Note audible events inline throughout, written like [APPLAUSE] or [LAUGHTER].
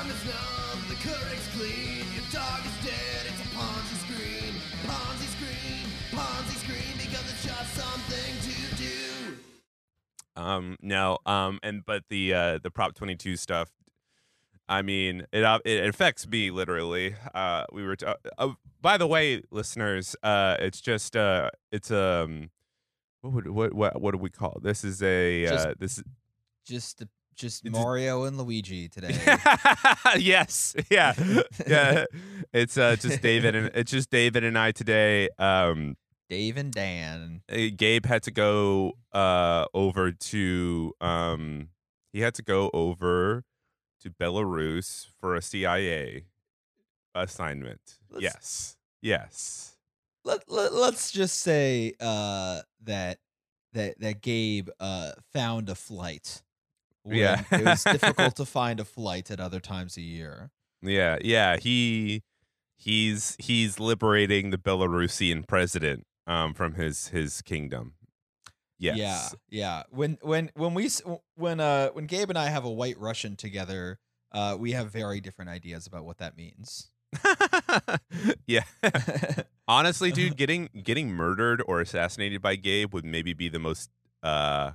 tongue is numb, the current's clean. Your dog is dead, it's a Ponzi Scream. Ponzi Scream, Ponzi Scream, because it's just something to do. Um, no, um, and but the uh, the Prop 22 stuff. I mean, it uh, it affects me literally. Uh, we were. T- uh, by the way, listeners, uh, it's just uh, it's um, what would what what what do we call it? this? Is a Just- uh, this is Just just Mario and Luigi today. [LAUGHS] yes, yeah, yeah. [LAUGHS] It's uh, just David and it's just David and I today. Um, Dave and Dan. uh, Gabe had to go uh over to um he had to go over to Belarus for a CIA assignment. Let's- yes. Yes. Let, let let's just say uh that that that Gabe uh found a flight. Yeah. it was [LAUGHS] difficult to find a flight at other times a year. Yeah, yeah, he he's he's liberating the Belarusian president um from his his kingdom. Yes. Yeah, yeah. When when when we when uh when Gabe and I have a White Russian together, uh, we have very different ideas about what that means. [LAUGHS] yeah. [LAUGHS] Honestly, dude, getting getting murdered or assassinated by Gabe would maybe be the most uh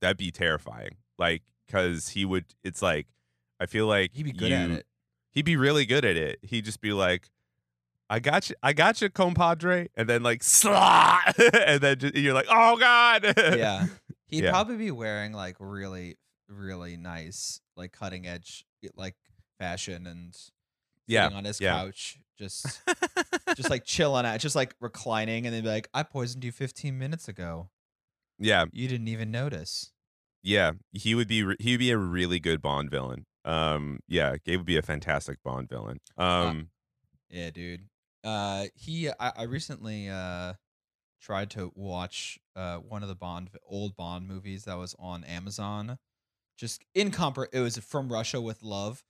that'd be terrifying. Like cuz he would it's like I feel like He'd be good at it. He'd be really good at it. He'd just be like I got you I got you compadre and then like slot [LAUGHS] and then just, you're like, "Oh god." yeah. [LAUGHS] He'd Yeah. probably be wearing like really, really nice, like cutting edge, like fashion and Yeah, sitting on his yeah. couch, just [LAUGHS] just like chilling out, just like reclining, and then be like, "I poisoned you 15 minutes ago. Yeah, You didn't even notice." yeah, he would be re- he would be a really good Bond villain. Um yeah, Gabe would be a fantastic Bond villain. Um Yeah, dude. Uh, he, I, I recently uh tried to watch uh one of the Bond old Bond movies that was on Amazon. Just incompre. It was from Russia with Love.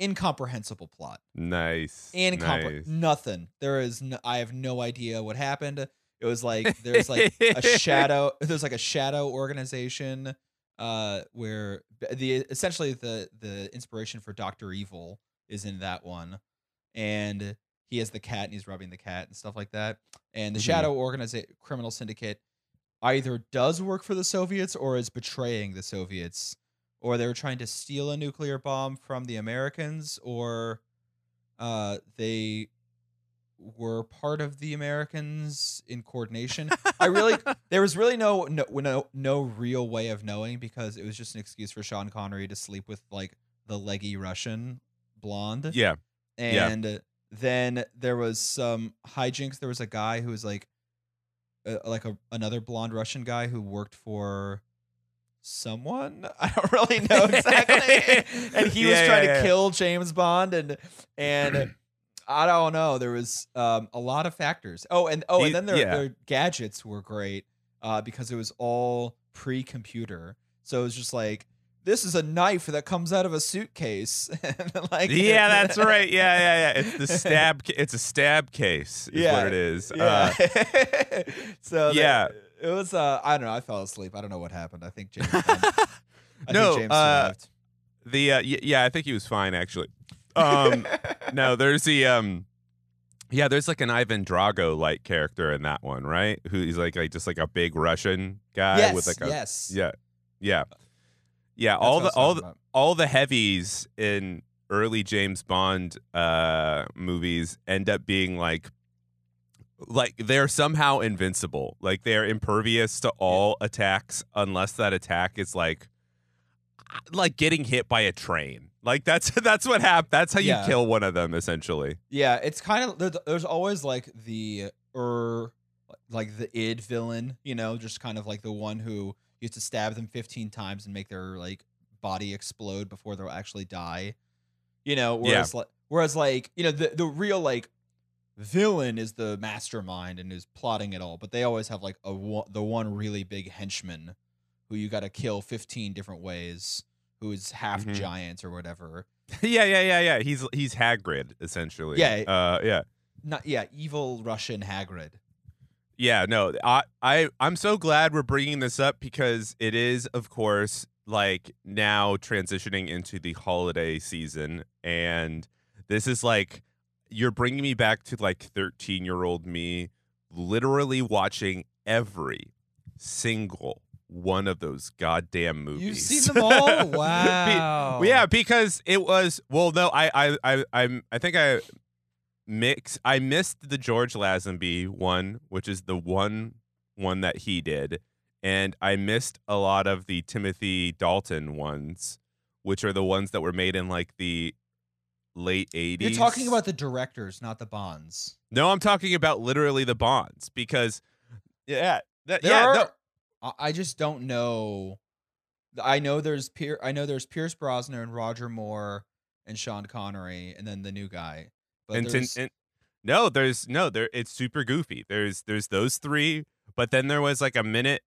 Incomprehensible plot. nice. Incompre. nice. Nothing. There is. No, I have no idea what happened. It was like there's like a [LAUGHS] shadow. [LAUGHS] There's like a shadow organization. Uh, where the essentially the the inspiration for Doctor Evil is in that one, and he has the cat and he's rubbing the cat and stuff like that. And the Mhm. shadow organization criminal syndicate either does work for the Soviets or is betraying the Soviets, or they were trying to steal a nuclear bomb from the Americans, or uh, they were part of the Americans in coordination. I [LAUGHS] really there was really no no no no real way of knowing because it was just an excuse for Sean Connery to sleep with like the leggy Russian blonde. Yeah. yeah. And then there was some hijinks. There was a guy who was like, uh, like a another blonde Russian guy who worked for someone. [LAUGHS] I don't really know exactly. [LAUGHS] and he was trying yeah, to yeah. kill James Bond, and and [CLEARS THROAT] I don't know. There was um, a lot of factors. Oh, and oh, and then their, yeah. their gadgets were great uh, because it was all pre-computer. So it was just like this is a knife that comes out of a suitcase. [LAUGHS] like yeah, that's [LAUGHS] right. Yeah, yeah, yeah. It's the stab. ca- It's a stab case. Is Yeah, what it is. Yeah. Uh, [LAUGHS] so yeah. it was. Uh, I don't know. I fell asleep. I don't know what happened. I think James. I No, think James uh, survived. the uh, y- yeah, I think he was fine actually. Um, no, there's the um, yeah, there's like an Ivan Drago like character in that one, right? Who he's like like just like a big Russian guy yes. with like a yes. yeah, yeah, yeah. That's all the all the about. all the heavies in early James Bond uh movies end up being like like they're somehow invincible. Like they're impervious to all attacks unless that attack is like like getting hit by a train. Like that's [LAUGHS] that's what happened. That's how you Yeah. kill one of them essentially. Yeah, it's kind of there's, there's always like the er like the id villain, you know, just kind of like the one who you have to stab them 15 times and make their like body explode before they'll actually die. You know, Yeah. whereas like whereas like, you know, the the real like villain is the mastermind and is plotting it all, but they always have like a the one really big henchman who you got to kill 15 different ways who is half Mhm. giant or whatever. [LAUGHS] yeah, yeah, yeah, yeah. He's he's Hagrid essentially. Yeah. Uh yeah. Not yeah, evil Russian Hagrid. Yeah, no, I, I, I'm so glad we're bringing this up because it is, of course, like now transitioning into the holiday season and this is like you're bringing me back to like 13 year old me literally watching every single one of those goddamn movies You've seen them all? [LAUGHS] Wow. Be- yeah because it was well no i i i i'm i think i mix i missed the george lazenby one which is the one one that he did and i missed a lot of the timothy dalton ones which are the ones that were made in like the late 80s You're talking about the directors, not the bonds. no i'm talking about literally the bonds because yeah that, There yeah are, no, I- just don't know. I know there's Pier, I know there's Pierce Brosnan and Roger Moore and Sean Connery, and then the new guy. But and, there's, and- no there's no there it's super goofy there's there's those three but then there was like a minute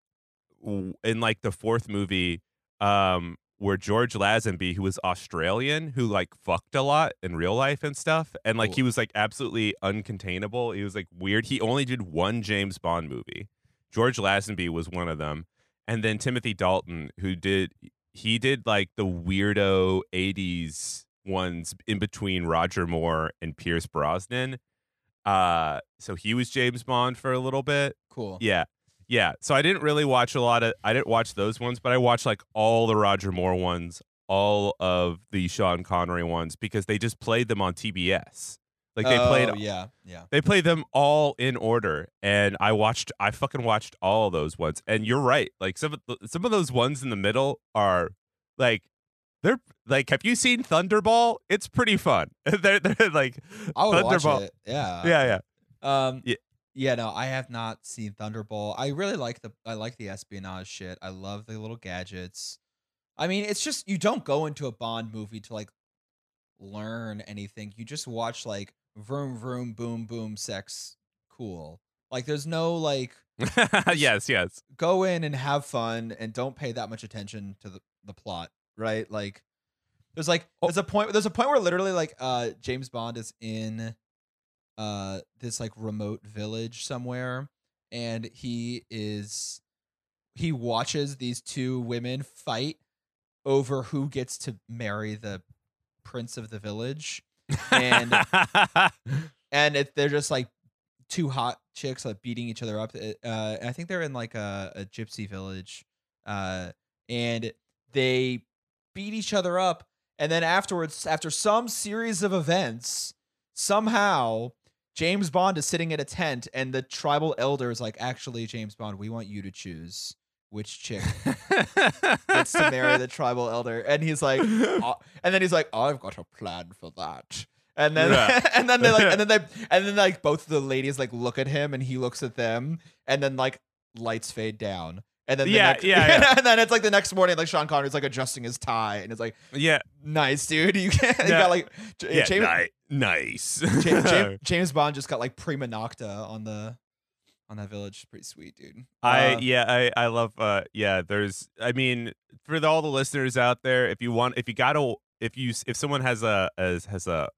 in like the fourth movie um where George Lazenby who was Australian who like fucked a lot in real life and stuff and like Cool. he was like absolutely uncontainable he was like weird he only did one James Bond movie George Lazenby was one of them and then Timothy Dalton who did he did like the weirdo 80s ones in between Roger Moore and Pierce Brosnan. Uh so he was James Bond for a little bit. cool. Yeah. Yeah. So I didn't really watch a lot of I didn't watch those ones, but I watched like all the Roger Moore ones, all of the Sean Connery ones because they just played them on TBS. Like they played Oh, yeah, yeah. they play them all in order and i watched i fucking watched all of those ones and you're right like some of the, some of those ones in the middle are like they're like have you seen thunderball it's pretty fun [LAUGHS] they're, they're like I would watch it. Yeah. yeah yeah Um. Yeah. Yeah. No, I have not seen Thunderball. I really like the I like the espionage shit. I love the little gadgets. I mean, it's just you don't go into a Bond movie to like learn anything. You just watch like vroom vroom boom boom sex cool. Like there's no like [LAUGHS] yes yes go in and have fun and don't pay that much attention to the, the plot, right? Like there's like Oh. there's a point there's a point where literally like uh James Bond is in uh this like remote village somewhere and he is he watches these two women fight over who gets to marry the prince of the village And- [LAUGHS] and it, they're just like two hot chicks like beating each other up. Uh, uh, I think they're in like a, a gypsy village, uh, and they beat each other up. And then afterwards, after some series of events, somehow James Bond is sitting at a tent, and the tribal elder is like, "Actually, James Bond, we want you to choose which chick [LAUGHS] gets to marry the tribal elder." And he's like, "Uh," and then he's like, "I've got a plan for that." And then, Yeah. [LAUGHS] and then they like, and then they, [LAUGHS] and then like both the ladies like look at him, and he looks at them, and then like lights fade down, and then the Yeah, next, yeah, yeah. and then it's like the next morning, like Sean Connery's like adjusting his tie, and it's like, yeah nice, dude, you, can, you got like, yeah James, ni- nice James, James Bond just got like prima nocta on the on that village. is Pretty sweet, dude. I Uh, yeah I I love uh yeah there's I mean for the, all the listeners out there if you want if you gotta if you if someone has a has, has a,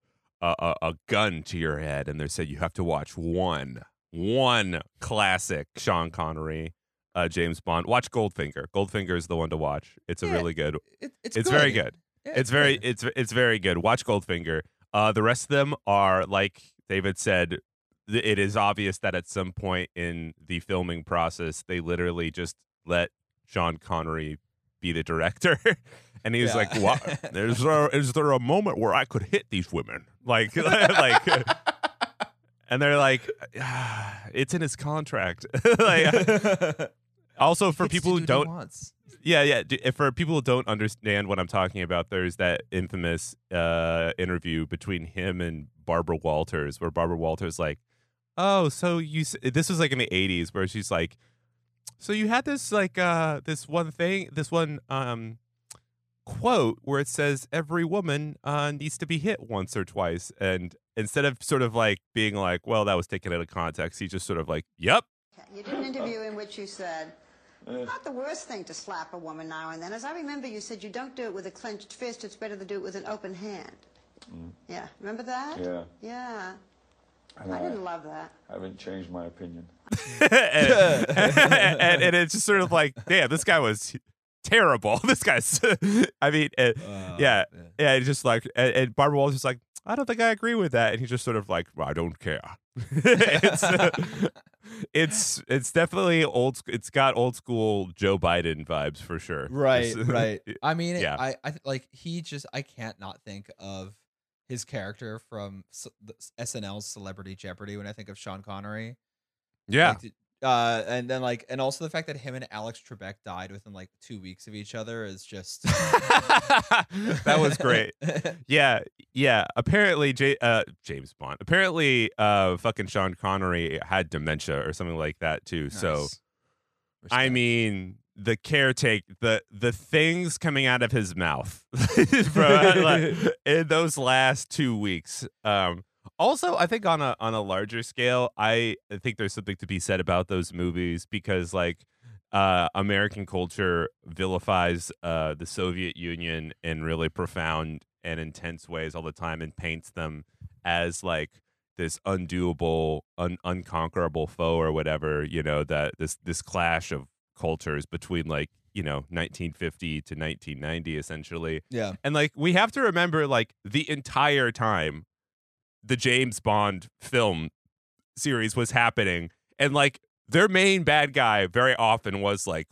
a a gun to your head and they said you have to watch one one classic Sean Connery uh James Bond watch Goldfinger Goldfinger is the one to watch it's a Yeah, really good it, it's it's very good Yeah, it's very good. it's it's very good. Watch Goldfinger. Uh, the rest of them are like David said. It is obvious that at some point in the filming process, they literally just let Sean Connery be the director, [LAUGHS] and he was Yeah. like, [LAUGHS] "What? Is there is there a moment where I could hit these women?" Like, [LAUGHS] like, and they're like, ah, "It's in his contract." like, also for to people who do what he don't yeah, yeah. For people who don't understand what I'm talking about, there's that infamous uh, interview between him and Barbara Walters, where Barbara Walters like, "Oh, so you?" This was like in the '80s, where she's like, "So you had this like uh, this one thing, this one um, quote where it says every woman uh, needs to be hit once or twice," and instead of sort of like being like, "Well, that was taken out of context," he just sort of like, "Yep." You did an interview in which you said, [LAUGHS] not the worst thing to slap a woman now and then. As I remember, you said you don't do it with a clenched fist, it's better to do it with an open hand. Yeah, remember that? Yeah, Yeah. And I I didn't love that. I haven't changed my opinion. and, [LAUGHS] and, and it's just sort of like, damn, this guy was terrible. [LAUGHS] This guy's. [LAUGHS] I mean, uh, Uh, yeah, yeah. It's just like, and, and Barbara Walters is like, I don't think I agree with that, and he's just sort of like, well, I don't care. it's, uh, it's it's definitely old. It's got old school Joe Biden vibes for sure. Right, right. I mean, Yeah. I, I th- like he just I can't not think of his character from SNL's Celebrity Jeopardy when I think of Sean Connery. yeah. Like, uh, and then like, and also the fact that him and Alex Trebek died within like two weeks of each other is just [LAUGHS] that was great. [LAUGHS] Yeah, yeah. Apparently, J- uh, James Bond. Apparently, uh, fucking Sean Connery had dementia or something like that too. So, Nice. I mean, the caretake, the the things coming out of his mouth, [LAUGHS] bro, like, [LAUGHS] in those last two weeks. Um, also, I think on a on a larger scale, I think there's something to be said about those movies because like uh, American culture vilifies uh, the Soviet Union in really profound and intense ways all the time and paints them as like this undoable, un- unconquerable foe or whatever. You know that this this clash of cultures between like you know 1950 to 1990 essentially yeah, and like we have to remember like the entire time the James Bond film series was happening and like their main bad guy very often was like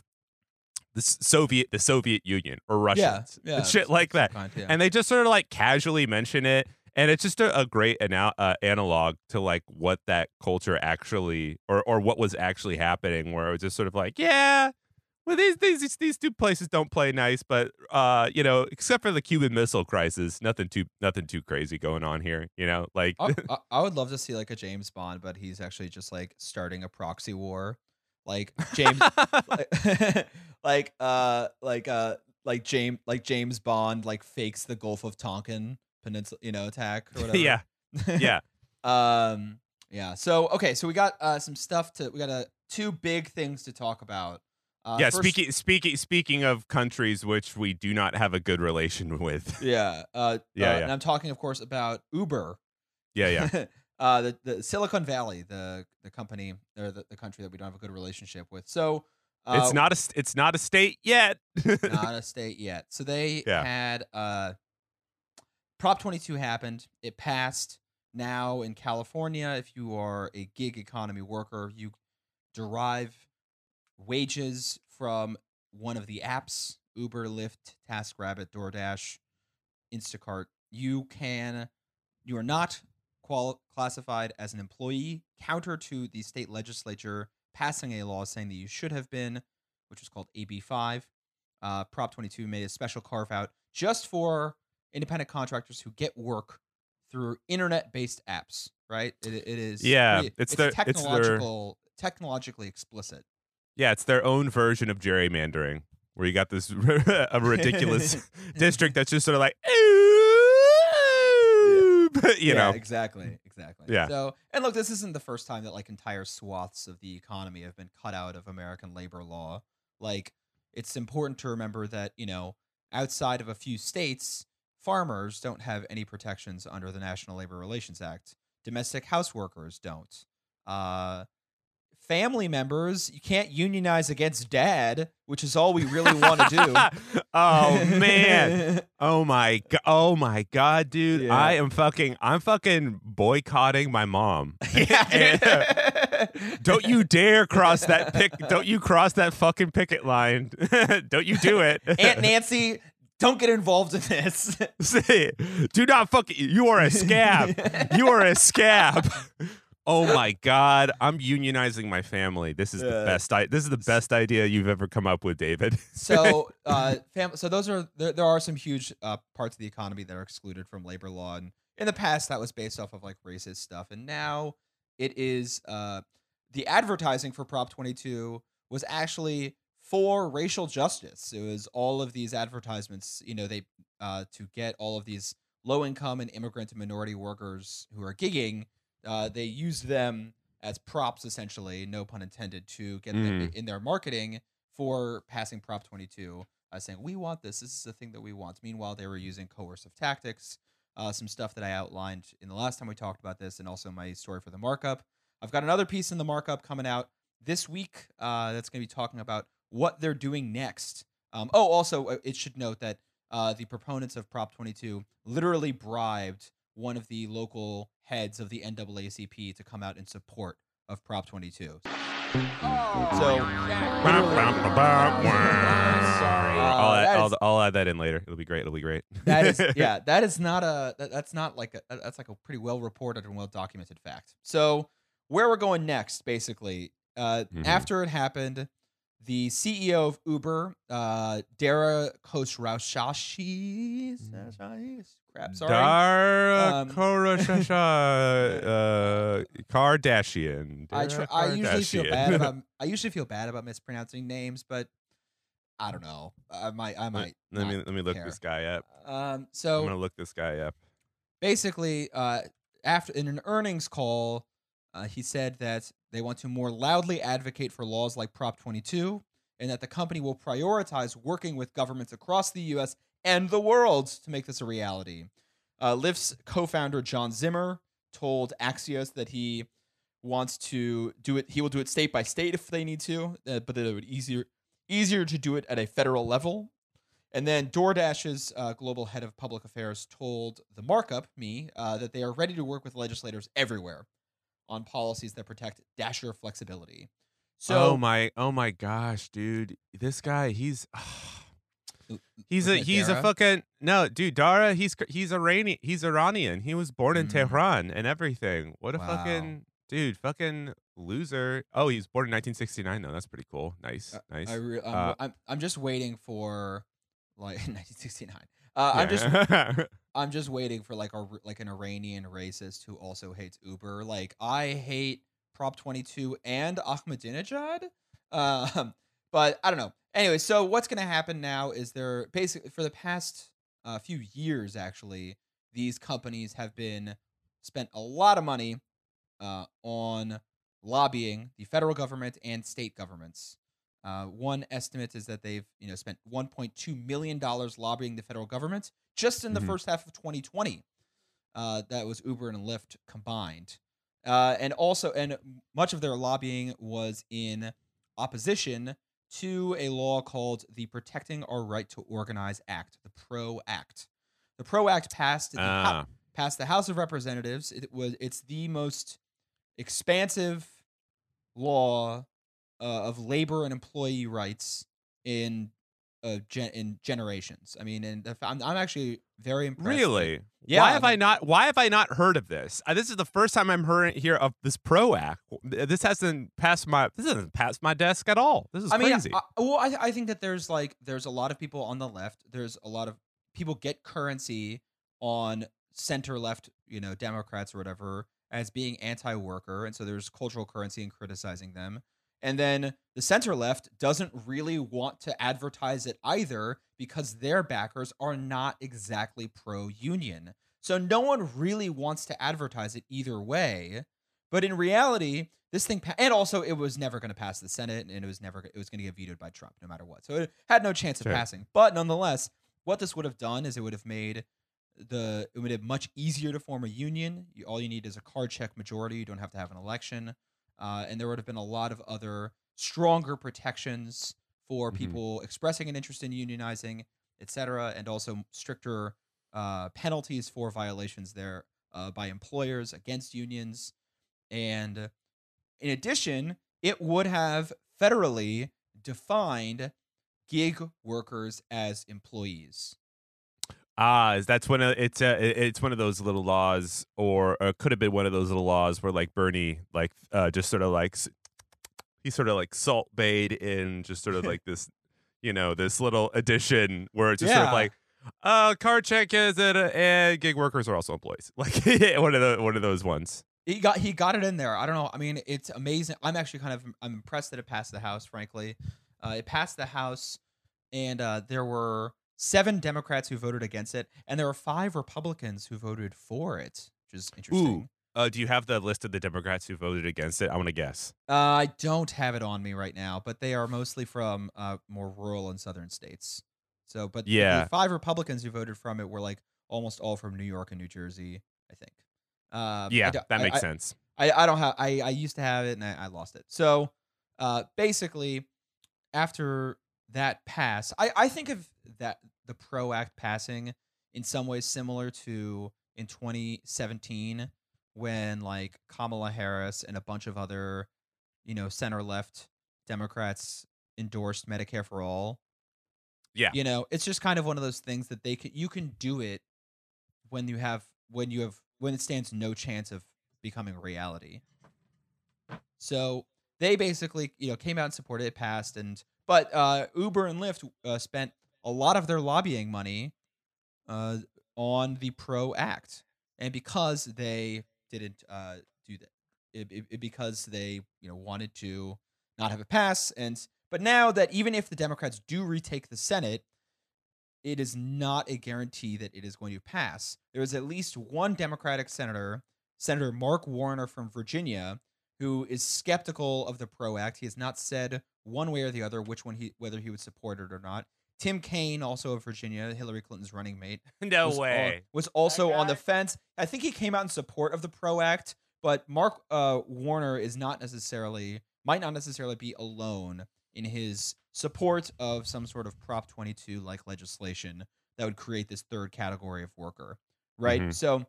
the Soviet the Soviet Union or Russians yeah, and shit like that. kind, yeah. And they just sort of like casually mention it and it's just a, a great ana- uh, analog to like what that culture actually or or what was actually happening where it was just sort of like yeah well, these these these two places don't play nice, but uh, you know, except for the Cuban Missile Crisis, nothing too nothing too crazy going on here. You know, like I, [LAUGHS] I- I would love to see like a James Bond, but he's actually just like starting a proxy war, like James, like, [LAUGHS] like uh, like uh, like James, like James Bond, like fakes the Gulf of Tonkin peninsula, you know, attack or [LAUGHS] whatever. yeah, yeah, [LAUGHS] um, yeah. So okay, so we got uh some stuff to we got uh, two big things to talk about. Uh, yeah. first- Speaking speaking speaking of countries which we do not have a good relation [LAUGHS] with. Yeah. Uh, Yeah, uh, yeah. And I'm talking, of course, about Uber. Yeah, yeah. uh, the, the Silicon Valley, the the company or the, the country that we don't have a good relationship with. So uh, it's not a it's not a state yet. not a state yet. So they Yeah. had uh, Prop 22 happened. It passed. Now in California, if you are a gig economy worker, you derive wages from one of the apps Uber, Lyft, TaskRabbit, DoorDash, Instacart. You can, you are not qual- classified as an employee, counter to the state legislature passing a law saying that you should have been, which was called AB5. Uh, Prop 22 made a special carve out just for independent contractors who get work through internet-based apps. Right? It, it is Yeah, pretty- it's their- it's their- technological, technologically explicit. yeah, it's their own version of gerrymandering, where you got this [LAUGHS] a ridiculous [LAUGHS] district [LAUGHS] that's just sort of like, you yeah, know, exactly, exactly. Yeah. So, and look, this isn't the first time that like entire swaths of the economy have been cut out of American labor law. Like, it's important to remember that you know, outside of a few states, farmers don't have any protections under the National Labor Relations Act. Domestic house workers don't. Uh, family members, you can't unionize against dad, which is all we really want to do. [LAUGHS] oh man. [LAUGHS] Oh my god. Oh my god, dude. Yeah. I am fucking I'm fucking boycotting my mom. [LAUGHS] yeah. don't you dare cross that pick don't you cross that fucking picket line. don't you do it. Aunt Nancy, don't get involved in this. [LAUGHS] Do not fucking you are a scab. [LAUGHS] you are a scab. Oh my god, I'm unionizing my family. This is the best I this is the best idea you've ever come up with, David. so, [LAUGHS] uh, fam- so those are there, there are some huge uh, parts of the economy that are excluded from labor law, and in the past that was based off of like racist stuff, and now it is uh, the advertising for Prop 22 was actually for racial justice. It was all of these advertisements, you know, they uh, to get all of these low income and immigrant and minority workers who are gigging, uh, they used them as props, essentially, no pun intended, to get them in their marketing for passing Prop 22, uh, saying, We want this. This is the thing that we want. Meanwhile, they were using coercive tactics, uh, some stuff that I outlined in the last time we talked about this, and also my story for the markup. I've got another piece in the markup coming out this week uh, that's going to be talking about what they're doing next Um, oh, also, uh, it should note that uh, the proponents of Prop 22 literally bribed one of the local heads of the NAACP to come out in support of Prop 22. So, Sorry. I'll, add, that I'll, is- I'll add that in later. It'll be great. It'll be great. that is [LAUGHS] yeah that is not a that- that's not like a that's like a pretty well reported and well documented fact so where we're going next basically uh Mhm. after it happened the ceo of uber uh dara khosrowshahi crap sorry Dara Um, Khosrowshahi, uh, [LAUGHS] Kardashian. I, tr- I usually feel bad about [LAUGHS] I usually feel bad about mispronouncing names, but I don't know. I might I might. Let me let me look care. this guy up. Um, So I'm gonna look this guy up. basically, uh, after in an earnings call, uh, he said that they want to more loudly advocate for laws like Prop 22, and that the company will prioritize working with governments across the U.S. and the world to make this a reality. Uh, Lyft's co-founder John Zimmer told Axios that he wants to do it. He will do it state by state if they need to, uh, but that it would easier easier to do it at a federal level. And then DoorDash's uh, global head of public affairs told the markup, me, uh, that they are ready to work with legislators everywhere on policies that protect Dasher flexibility. So, oh my oh my gosh, dude. This guy, he's [SIGHS] he's a he's a fucking no, dude. Dara, he's he's Iranian. He's Iranian. He was born in Mm. Tehran and everything. What a Wow. fucking dude, fucking loser. Oh, he's born in 1969 though. That's pretty cool. Nice, Uh, nice. I re- I'm, Uh, I'm I'm just waiting for like [LAUGHS] 1969. Uh, I'm just just [LAUGHS] I'm just waiting for like a like an Iranian racist who also hates Uber. Like I hate Prop 22 and Ahmadinejad. Um, but I don't know. Anyway, so what's going to happen now is they're basically for the past uh, few years actually these companies have been spent a lot of money uh, on lobbying the federal government and state governments. Uh, one estimate is that they've you know spent 1.2 million dollars lobbying the federal government just in the Mhm. first half of 2020. Uh, that was Uber and Lyft combined, uh, and also and much of their lobbying was in opposition to a law called the Protecting Our Right to Organize Act, the PRO Act. The PRO Act passed the Ah. passed the House of Representatives. It was it's the most expansive law uh, of labor and employee rights in uh, gen- in generations. I mean, and the, I'm, I'm actually very impressed. Really? Yeah, Why have I I not? Why have I not heard of this? Uh, this is the first time I'm hearing here of this pro act. This hasn't passed my. This hasn't passed my desk at all. This is I mean. I, well, I, I think that there's like there's a lot of people on the left. There's a lot of people get currency on center left, you know, Democrats or whatever, as being anti-worker, and so there's cultural currency in criticizing them. And then the center left doesn't really want to advertise it either because their backers are not exactly pro union. So no one really wants to advertise it either way. But in reality, this thing, pa- and also it was never going to pass the Senate, and it was never, it was going to get vetoed by Trump no matter what. So it had no chance of Sure. passing. But nonetheless, what this would have done is it would have made the, it would have much easier to form a union. You, all you need is a card check majority. You don't have to have an election. Uh, and there would have been a lot of other stronger protections for Mhm. people expressing an interest in unionizing, et cetera, and also stricter uh, penalties for violations there uh, by employers against unions. And in addition, it would have federally defined gig workers as employees. Ah, is that's one of it's a it's one of those little laws, or, or could have been one of those little laws where like Bernie like uh, just sort of like he sort of like salt bait in just sort of [LAUGHS] like this, you know, this little addition where it's just sort of like, uh, card check is it, uh, and gig workers are also employees, [LAUGHS] like [LAUGHS] one of the one of those ones. He got he got it in there. I don't know. I mean, it's amazing. I'm actually kind of I'm impressed that it passed the House. Frankly, uh, it passed the House, and uh, there were seven Democrats who voted against it, and there were five Republicans who voted for it, which is interesting. Uh, do you have the list of the Democrats who voted against it? I want to guess. Uh, I don't have it on me right now, but they are mostly from uh, more rural and southern states. So, but the Yeah. five Republicans who voted from it were like almost all from New York and New Jersey, I think. Um, Yeah, don't- that makes I- sense. I, I don't have I, I used to have it and I, I lost it. So uh basically after that pass, I I think of that the Pro Act passing in some ways similar to in 2017 when like Kamala Harris and a bunch of other, you know, center left Democrats endorsed Medicare for all. Yeah. You know, it's just kind of one of those things that they can you can do it when you have when you have when it stands no chance of becoming reality. So they basically, you know, came out and supported it, passed, and but uh, Uber and Lyft uh, spent a lot of their lobbying money uh, on the Pro Act, and because they didn't uh, do that, it, it- it- because they you know wanted to not have it pass, and but now that even if the Democrats do retake the Senate, it is not a guarantee that it is going to pass. There is at least one Democratic senator, Senator Mark Warner from Virginia, who is skeptical of the PRO Act. He has not said one way or the other which one he whether he would support it or not. Tim Kaine, also of Virginia, Hillary Clinton's running mate, [LAUGHS] No was way. was also on the fence. I think he came out in support of the PRO Act, but Mark uh, Warner is not necessarily might not necessarily be alone in his support of some sort of Prop 22 like legislation that would create this third category of worker, right? Mhm. So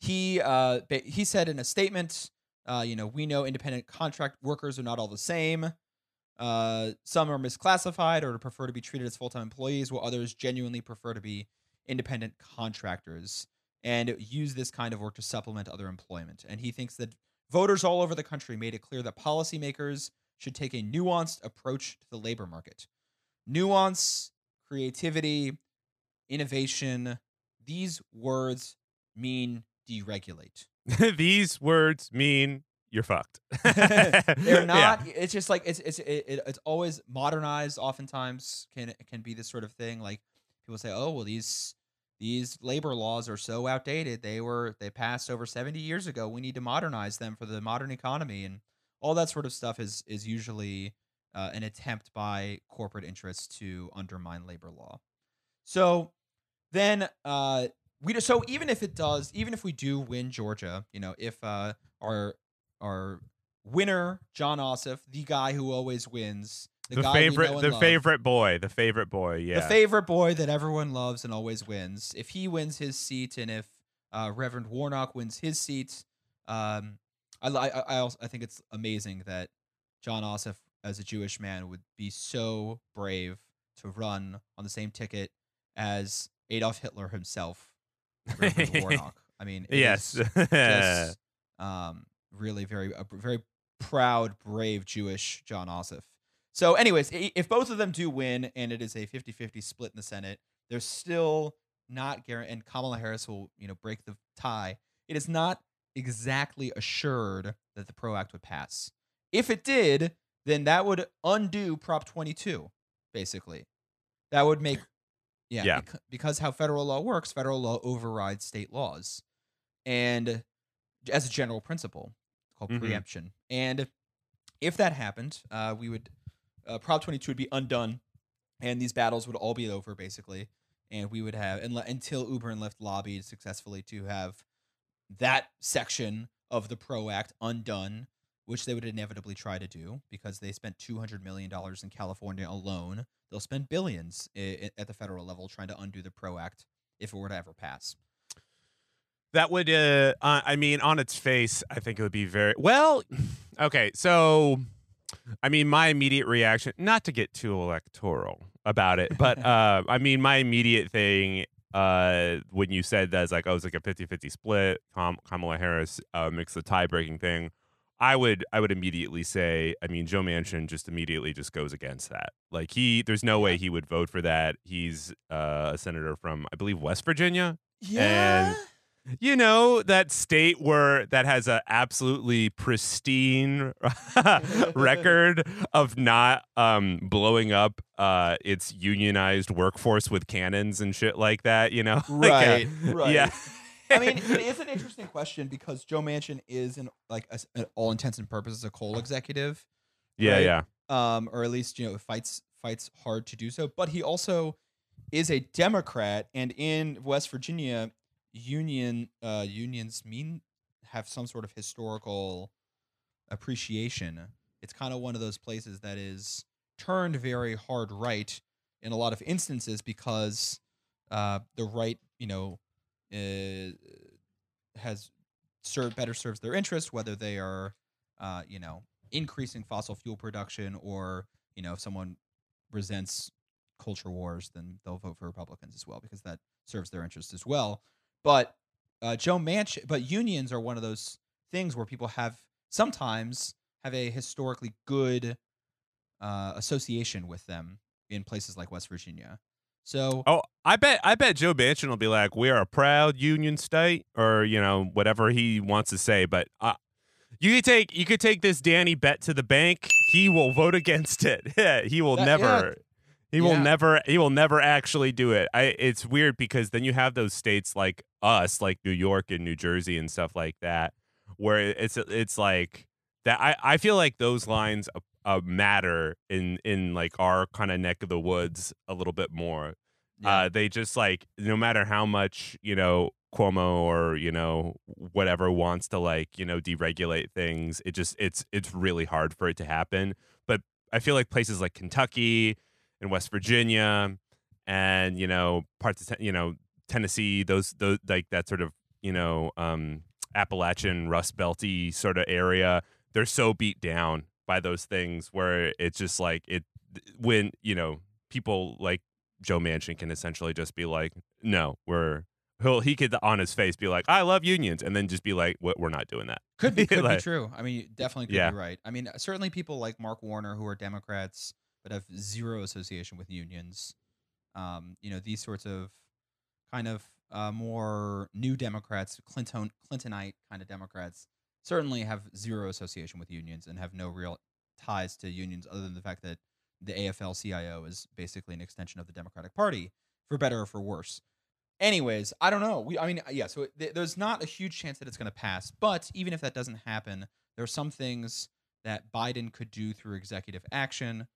he uh, he said in a statement, uh, you know, we know independent contract workers are not all the same. Uh, some are misclassified or prefer to be treated as full time employees, while others genuinely prefer to be independent contractors and use this kind of work to supplement other employment. And he thinks that voters all over the country made it clear that policymakers should take a nuanced approach to the labor market. Nuance, creativity, innovation, these words mean deregulate. [LAUGHS] These words mean you're fucked. [LAUGHS] They're [LAUGHS] Yeah. not. It's just like it's it's it, it- it's always modernized. Oftentimes can it can be this sort of thing. Like people say, oh well, these these labor laws are so outdated. They were they passed over seventy years ago. We need to modernize them for the modern economy and all that sort of stuff is is usually uh, an attempt by corporate interests to undermine labor law. So then uh we do, so even if it does even if we do win Georgia, you know, if uh our our winner Jon Ossoff, the guy who always wins, the, The, favorite, the love, favorite boy, the favorite boy. Yeah. the favorite boy that everyone loves and always wins. If he wins his seat, and if uh, Reverend Warnock wins his seat, um, I, I, I also I think it's amazing that Jon Ossoff, as a Jewish man, would be so brave to run on the same ticket as Adolf Hitler himself, [LAUGHS] Warnock. I mean, yes. [LAUGHS] just um, really very a very proud, brave Jewish Jon Ossoff. So, anyways, if both of them do win and it is a 50-50 split in the Senate, there's still not guaranteed, and Kamala Harris will, you know, break the tie. It is not exactly assured that the PRO Act would pass. If it did, then that would undo Prop 22, basically. That would make, yeah, Yeah. bec- because how federal law works, federal law overrides state laws. And as a general principle, called Mhm. preemption. And if that happened, uh, we would uh, Prop 22 would be undone, and these battles would all be over basically, and we would have unle- until Uber and Lyft lobbied successfully to have that section of the Pro Act undone, which they would inevitably try to do because they spent 200 million dollars in California alone. They'll spend billions i- at the federal level trying to undo the Pro Act if it were to ever pass. That would, uh, I mean, on its face, I think it would be very well. [SIGHS] Okay, so, I mean, my immediate reaction, not to get too electoral about it, but [LAUGHS] uh, I mean, my immediate thing uh, when you said that is like, oh, it's like a 50-50 split. Kam- Kamala Harris uh, makes the tie-breaking thing. I would, I would immediately say, I mean, Joe Manchin just immediately just goes against that. Like he, there's no way he would vote for that. He's uh, a senator from, I believe, West Virginia Yeah. you know that state where that has a absolutely pristine [LAUGHS] [LAUGHS] record of not um blowing up uh its unionized workforce with cannons and shit like that you know [LAUGHS] Like, uh, Right, right. yeah I mean, [LAUGHS] it is an interesting question because Joe Manchin is, in like, a, an all intents and purposes, a coal executive, yeah right? yeah um, or at least you know fights fights hard to do so. But he also is a Democrat, and in West Virginia, union uh, unions mean have some sort of historical appreciation. It's kind of one of those places that is turned very hard right in a lot of instances because uh, the right, you know, has served better serves their interest, whether they are, uh, you know, increasing fossil fuel production or you know if someone resents culture wars, then they'll vote for Republicans as well because that serves their interest as well. But uh, Joe Manchin, but unions are one of those things where people have sometimes have a historically good uh, association with them in places like West Virginia. So Oh, I bet I bet Joe Manchin will be like, "We are a proud Union state," or you know whatever he wants to say. But uh, you could take you could take this Danny bet to the bank. He will vote against it. [LAUGHS] Yeah, he will That- never. yeah. He will Yeah. never. He will never actually do it. I. It's weird because then you have those states like us, like New York and New Jersey and stuff like that, where it's it's like that. I I feel like those lines uh, matter in in like our kind of neck of the woods a little bit more yeah. uh, they just like no matter how much you know Cuomo or you know whatever wants to like you know deregulate things, it just it's it's really hard for it to happen. But I feel like places like Kentucky and West Virginia and you know parts of you know Tennessee, those those like that sort of you know um, Appalachian Rust Belty sort of area, they're so beat down by those things where it's just like it when you know people like Joe Manchin can essentially just be like, no, we're he'll he could on his face be like, I love unions, and then just be like, "What- we're not doing that. Could be, [LAUGHS] could Like- be true. I mean, definitely could Yeah. be right. I mean, certainly people like Mark Warner who are Democrats but have zero association with unions. Um, you know, these sorts of kind of uh, more new Democrats, Clinton Clintonite kind of Democrats, certainly have zero association with unions and have no real ties to unions other than the fact that the AFL-CIO is basically an extension of the Democratic Party, for better or for worse. Anyways, I don't know. We, I mean, yeah. So th- there's not a huge chance that it's going to pass. But even if that doesn't happen, there are some things that Biden could do through executive action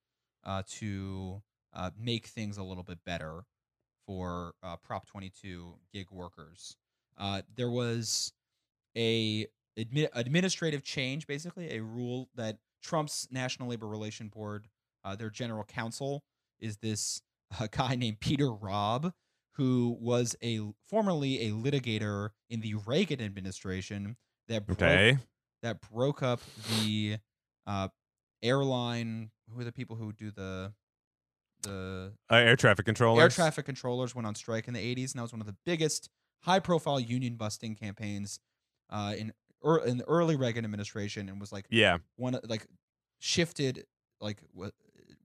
uh, to uh, make things a little bit better for uh, Prop 22 gig workers. Uh, there was a admi- administrative change, basically a rule that Trump's National Labor Relation Board, uh, their general counsel, is this [LAUGHS] uh, guy named Peter Robb, who was a formerly a litigator in the Reagan administration that broke, Okay. that broke up the uh, airline. Who are the people who do the the Uh, air traffic controllers. air traffic controllers went on strike in the 80s, and that was one of the biggest high-profile union busting campaigns uh, in er, in the early Reagan administration, and was like Yeah. one of- like shifted like wa-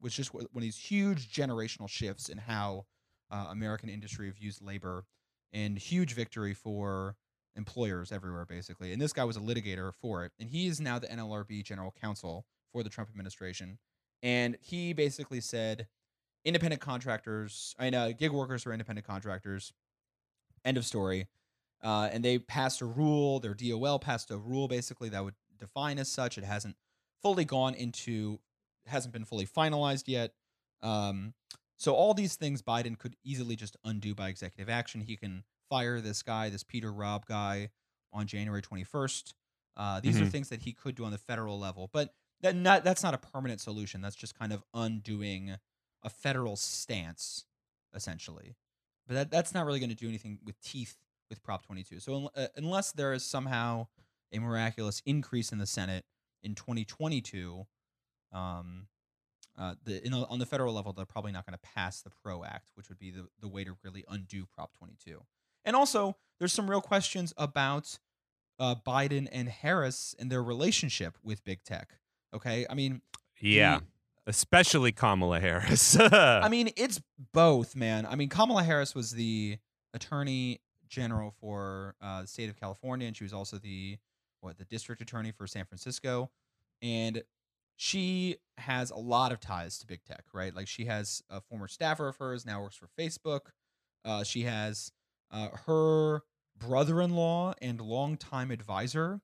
was just one of these huge generational shifts in how uh, American industry views labor, and huge victory for employers everywhere basically. And this guy was a litigator for it, and he is now the NLRB general counsel for the Trump administration. And he basically said, independent contractors, I know gig workers are independent contractors. End of story. Uh, and they passed a rule. Their DOL passed a rule basically that would define as such. It hasn't fully gone into, hasn't been fully finalized yet. Um, so all these things Biden could easily just undo by executive action. He can fire this guy, this Peter Robb guy, on January 21st. Uh, these are Mhm. things that he could do on the federal level, but that not that's not a permanent solution. That's just kind of undoing a federal stance, essentially. But that, that's not really going to do anything with teeth with Prop 22. So uh, unless there is somehow a miraculous increase in the Senate in 2022, um, uh, the in, on the federal level, they're probably not going to pass the PRO Act, which would be the, the way to really undo Prop 22. And also, there's some real questions about uh, Biden and Harris and their relationship with big tech. Okay, I mean, Yeah. the- Especially Kamala Harris. [LAUGHS] I mean, it's both, man. I mean, Kamala Harris was the attorney general for uh, the state of California, and she was also the what the district attorney for San Francisco, and she has a lot of ties to big tech, right? Like she has a former staffer of hers now works for Facebook. Uh, she has uh, her brother-in-law and longtime advisor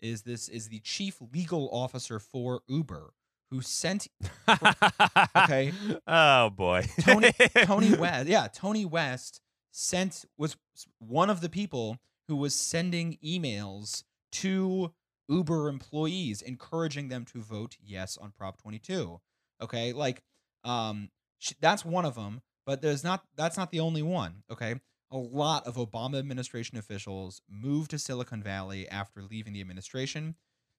is this is the chief legal officer for Uber, who sent [LAUGHS] okay. Oh boy. Tony Tony [LAUGHS] West, yeah, Tony West sent was one of the people who was sending emails to Uber employees encouraging them to vote yes on Prop 22. Okay, like um, that's one of them, but there's not. That's not the only one. Okay, a lot of Obama administration officials moved to Silicon Valley after leaving the administration.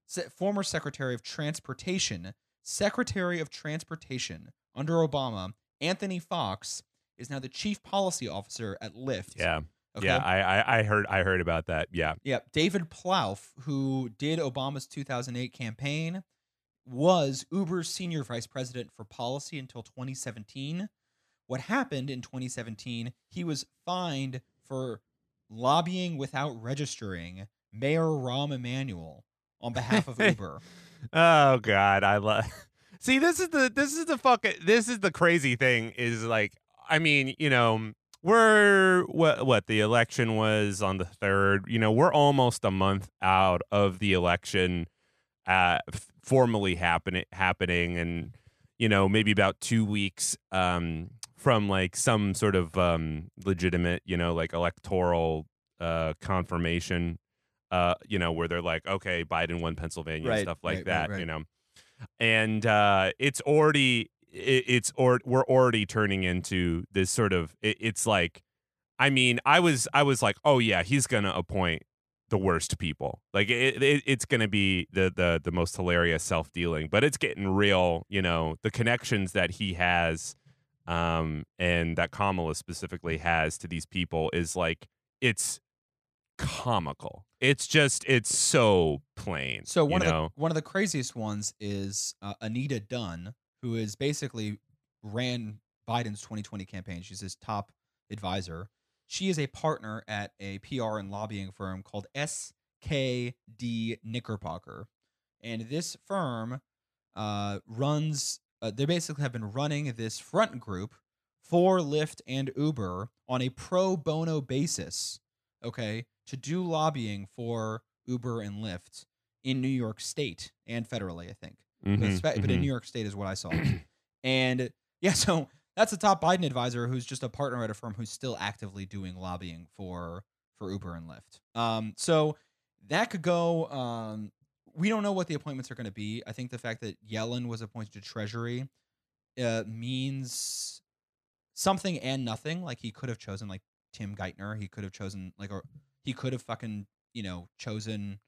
Se- former Secretary of Transportation, Secretary of Transportation under Obama, Anthony Foxx is now the chief policy officer at Lyft. Yeah. Okay? Yeah, I, I I heard I heard about that. Yeah. Yeah, David Plouffe, who did Obama's 2008 campaign, was Uber's senior vice president for policy until 2017. What happened in 2017, he was fined for lobbying without registering Mayor Rahm Emanuel on behalf of [LAUGHS] Uber. Oh God, I love. [LAUGHS] See, this is the this is the fucking this is the crazy thing is like I mean you know we're what what the election was on the third you know we're almost a month out of the election uh f- formally happening happening and you know maybe about two weeks um from like some sort of um legitimate you know like electoral uh confirmation uh you know where they're like okay biden won pennsylvania and Right, stuff like right, that right. you know and uh it's already it, it's or we're already turning into this sort of it, it's like i mean i was i was like oh yeah he's gonna appoint the worst people like it, it it's gonna be the the the most hilarious self-dealing but it's getting real you know the connections that he has um and that kamala specifically has to these people is like it's comical it's just it's so plain So one you of know? the one of the craziest ones is uh, Anita Dunn, who is basically ran Biden's 2020 campaign. She's his top advisor. She is a partner at a PR and lobbying firm called SKD Knickerbocker, and this firm uh, runs. Uh, they basically have been running this front group for Lyft and Uber on a pro bono basis. Okay, to do lobbying for Uber and Lyft in New York State and federally, I think. But Mhm, spe- But in. New York State is what I saw. and yeah, [LAUGHS] so that's a top Biden advisor who's just a partner at a firm who's still actively doing lobbying for for Uber and Lyft. Um, so that could go. Um, we don't know what the appointments are going to be. I think the fact that Yellen was appointed to Treasury uh, means something and nothing. Like he could have chosen like Tim Geithner. He could have chosen like or he could have fucking you know chosen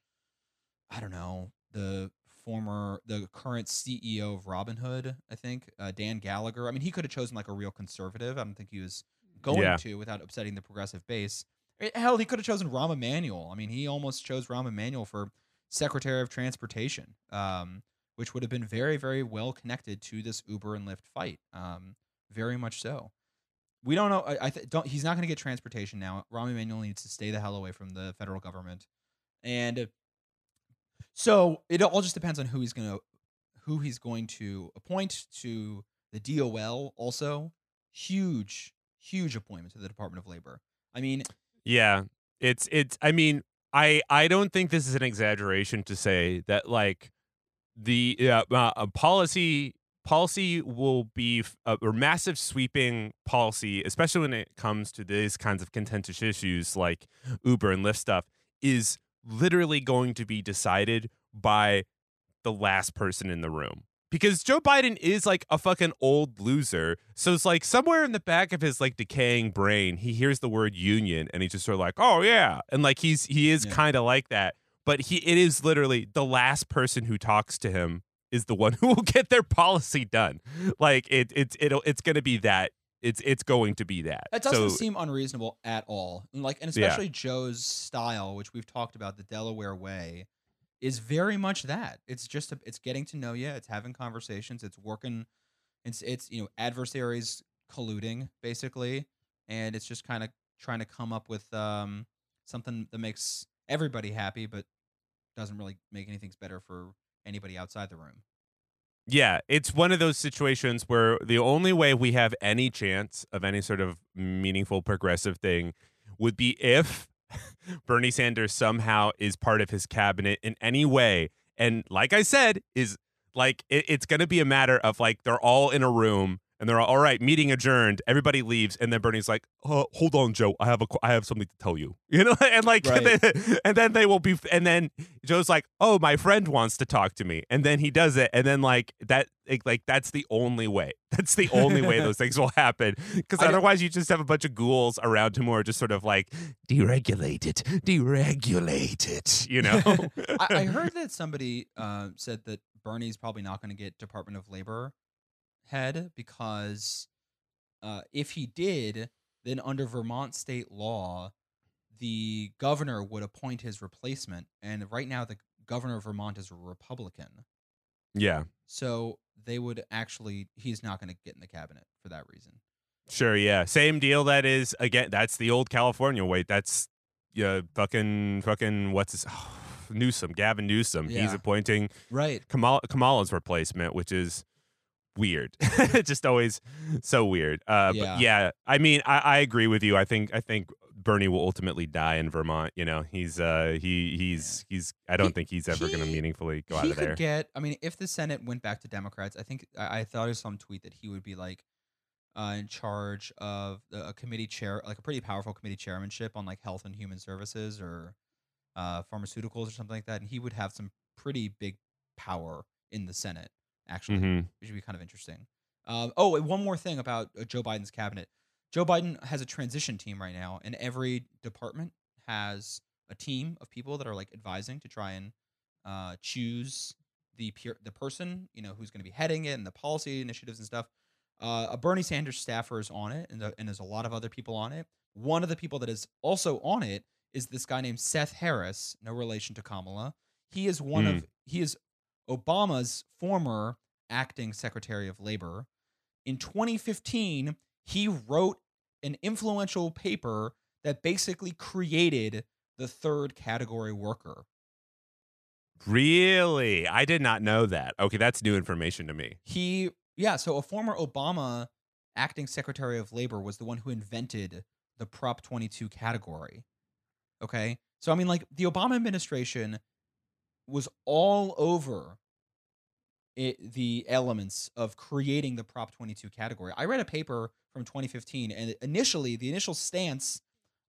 I don't know the former the current CEO of Robinhood. I think uh, Dan Gallagher. I mean, he could have chosen like a real conservative. I don't think he was going Yeah. to without upsetting the progressive base. Eh, Hell, he could have chosen Rahm Emanuel. I mean, he almost chose Rahm Emanuel for Secretary of Transportation, um, which would have been very, very well connected to this Uber and Lyft fight. Um, very much so. We don't know. I, I th- don't. He's not going to get transportation now. Rahm Emanuel needs to stay the hell away from the federal government, and so it all just depends on who he's going to who he's going to appoint to the DOL. Also, huge, huge appointment to the Department of Labor. I mean, Yeah, it's it's. I mean, I I don't think this is an exaggeration to say that like the uh, uh, uh, policy policy will be a, a massive sweeping policy, especially when it comes to these kinds of contentious issues like Uber and Lyft stuff, is literally going to be decided by the last person in the room. Because Joe Biden is like a fucking old loser. So it's like somewhere in the back of his like decaying brain, he hears the word union and he's just sort of like, oh yeah. And like he's he is Yeah. kind of like that. But he it is literally the last person who talks to him is the one [LAUGHS] who will get their policy done. Like it it's it'll it's gonna be that. It's it's going to be that. That doesn't so, seem unreasonable at all. And like, and Yeah. especially Joe's style, which we've talked about, the Delaware way, is very much that. It's just a, it's getting to know you. It's having conversations. It's working. It's it's you know adversaries colluding basically, and it's just kind of trying to come up with um something that makes everybody happy, but doesn't really make anything better for anybody outside the room. Yeah, it's one of those situations where the only way we have any chance of any sort of meaningful progressive thing would be if [LAUGHS] Bernie Sanders somehow is part of his cabinet in any way. And like I said, is like it, it's going to be a matter of like they're all in a room And they're all, all right, meeting adjourned. Everybody leaves, and then Bernie's like, oh, "Hold on, Joe. I have a, qu- I have something to tell you." [LAUGHS] You know, and like, [LAUGHS] Right. and, then, and then they will be, and then Joe's like, "Oh, my friend wants to talk to me," and then he does it, and then like that, like, like that's the only way. [LAUGHS] That's the only way those things will happen, because otherwise you just have a bunch of ghouls around him who are just sort of like, "Deregulate it, deregulate it," you know. I, I heard that somebody uh, said that Bernie's probably not going to get Department of Labor head because uh, if he did, then under Vermont state law, the governor would appoint his replacement. And right now, the governor of Vermont is a Republican. yeah. So they would actually, he's not going to get in the cabinet for that reason. Sure, yeah. Same deal that is again that's the old California way. That's yeah, fucking fucking what's his [SIGHS] Newsom, Gavin Newsom. He's appointing Right. Kamala, Kamala's replacement, which is weird. [LAUGHS] Just always so weird. Uh Yeah. but yeah, I mean I, I agree with you. I think I think Bernie will ultimately die in Vermont. You know, he's uh he he's he's I don't He- think he's ever gonna meaningfully go out of there. get. I mean, if the Senate went back to Democrats, I think I, I thought saw some tweet that he would be like uh, in charge of the, a committee chair, like a pretty powerful committee chairmanship on like health and human services or uh, pharmaceuticals or something like that, and he would have some pretty big power in the Senate. Actually, Mhm. which would be kind of interesting. Um, oh, one more thing about uh, Joe Biden's cabinet. Joe Biden has a transition team right now, and every department has a team of people that are like advising to try and uh, choose the peer, the person you know who's going to be heading it and the policy initiatives and stuff. Uh, a Bernie Sanders staffer is on it, and, the, and there's a lot of other people on it. One of the people that is also on it is this guy named Seth Harris, no relation to Kamala. He is one of he is Obama's former acting Secretary of Labor. In 2015, he wrote an influential paper that basically created the third category worker. Really? I did not know that. Okay, that's new information to me. He, yeah, so a former Obama acting Secretary of Labor was the one who invented the Prop 22 category. Okay. So, I mean, like, the Obama administration was all over it, the elements of creating the Prop 22 category. I read a paper from 2015, and initially, the initial stance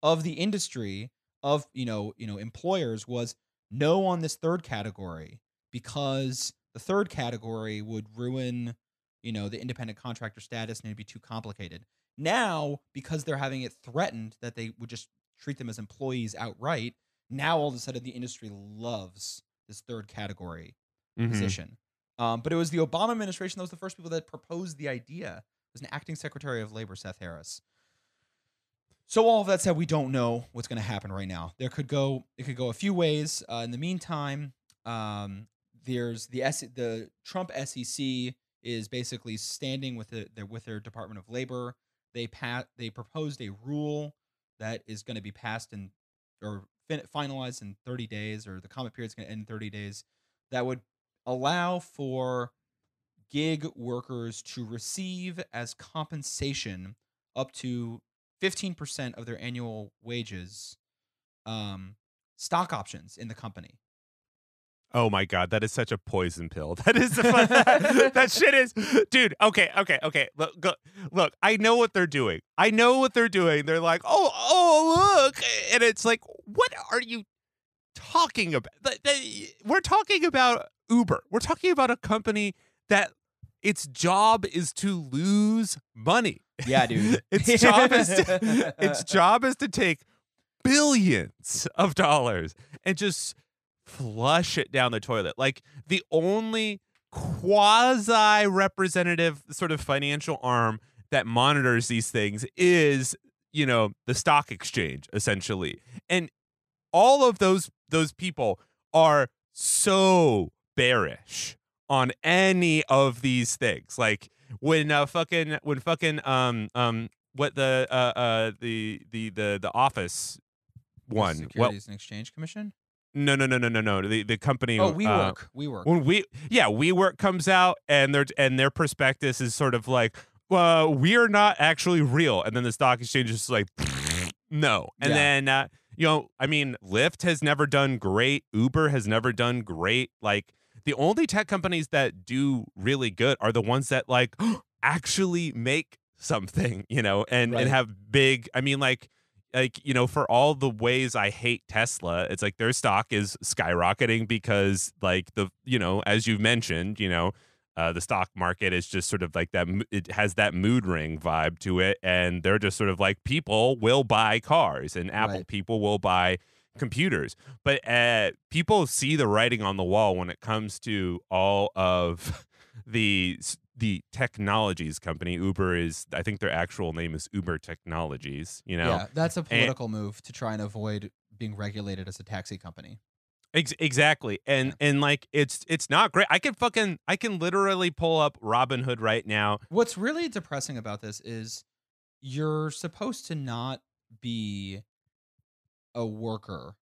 of the industry of you know you know employers was no on this third category because the third category would ruin you know the independent contractor status and it'd be too complicated. Now, because they're having it threatened that they would just treat them as employees outright, now all of a sudden the industry loves this third category Mhm. position. Um, but it was the Obama administration that was the first people that proposed the idea. It was an acting Secretary of Labor, Seth Harris. So all of that said, we don't know what's going to happen right now. There could go it could go a few ways. Uh, in the meantime, um, there's the S- the Trump SEC is basically standing with the, their with their Department of Labor. They pat they proposed a rule that is going to be passed in or fin- finalized in 30 days, or the comment period is going to end in 30 days. That would allow for gig workers to receive as compensation up to 15% of their annual wages um, stock options in the company. Oh my god, that is such a poison pill. [LAUGHS] That is fun, that, [LAUGHS] that shit is, dude. Okay, okay, okay. Look, go, look. I know what they're doing. I know what they're doing. They're like, oh, oh, look, and it's like, what are you talking about? We're talking about Uber. We're talking about a company that its job is to lose money. Yeah, dude. [LAUGHS] its job is to, its job is to take billions of dollars and just flush it down the toilet. Like the only quasi representative sort of financial arm that monitors these things is, you know, the stock exchange essentially. And all of those those people are so bearish on any of these things. Like when uh fucking when fucking um um what the uh uh the the the the office one what Securities and Exchange Commission. No no no no no no the the company Oh, we uh, work. WeWork. when we yeah WeWork comes out and their and their prospectus is sort of like well we are not actually real and then the stock exchange is like [LAUGHS] no and Yeah. then uh, you know I mean Lyft has never done great Uber has never done great like the only tech companies that do really good are the ones that like [GASPS] actually make something, you know, and Right. and have big. I mean, like like you know, for all the ways I hate Tesla, it's like their stock is skyrocketing because like the you know, as you've mentioned, you know. Uh, the stock market is just sort of like that. It has that mood ring vibe to it, and they're just sort of like people will buy cars, and Apple Right. people will buy computers. But uh, people see the writing on the wall when it comes to all of [LAUGHS] the the technologies company. Uber is, I think their actual name is Uber Technologies. You know, Yeah, that's a political move to try and avoid being regulated as a taxi company. Ex- exactly. And and like it's it's not great. I can fucking I can literally pull up Robinhood right now. What's really depressing about this is you're supposed to not be a worker,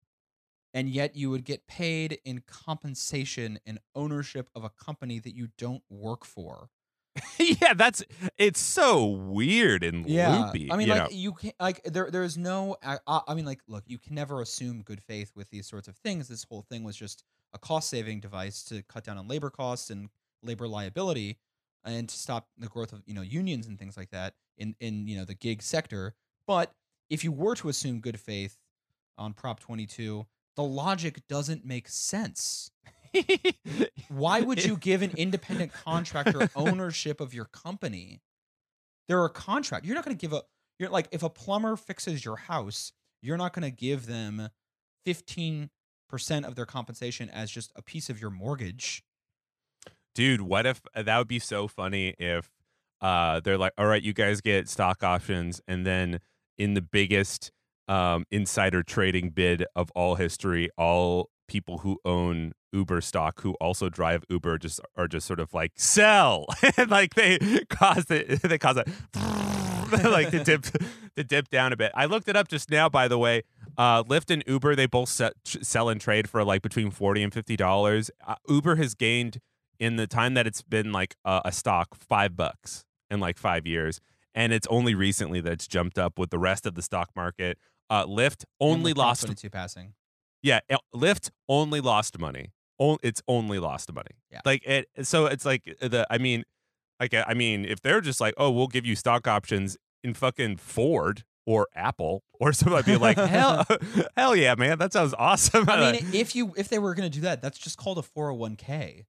and yet you would get paid in compensation and ownership of a company that you don't work for. [LAUGHS] yeah, that's it's so weird and loopy. I mean, you like know? you can't like there. There's no. I, I I mean, like, look, you can never assume good faith with these sorts of things. This whole thing was just a cost saving device to cut down on labor costs and labor liability, and to stop the growth of you know unions and things like that in in you know the gig sector. But if you were to assume good faith on Prop 22, the logic doesn't make sense. [LAUGHS] Why would you give an [LAUGHS] independent contractor ownership of your company? They're a contract. You're not going to give a you're like if a plumber fixes your house, you're not going to give them 15% of their compensation as just a piece of your mortgage. dude what if uh, that would be so funny if uh they're like all right you guys get stock options and then in the biggest um insider trading bid of all history all people who own uber stock who also drive uber just are just sort of like sell [LAUGHS] and like they cause it [LAUGHS] they cause it [LAUGHS] like to dip to dip down a bit i looked it up just now by the way uh, Lyft and Uber, they both se- tr- sell and trade for like between forty and fifty dollars. Uh, Uber has gained in the time that it's been like a, a stock five bucks in like five years, and it's only recently that it's jumped up with the rest of the stock market. Uh, Lyft only lost, 22 passing. Yeah, uh, Lyft only lost money. It's only lost money. Yeah. like it. Eh, so it's like eh, the. I mean, like I mean, if they're just like, oh, we'll give you stock options in fucking Ford or Apple or somebody be like, [LAUGHS] hell, [LAUGHS] hell yeah, man, that sounds awesome. I mean, [LAUGHS] if you if they were going to do that, that's just called a 401k.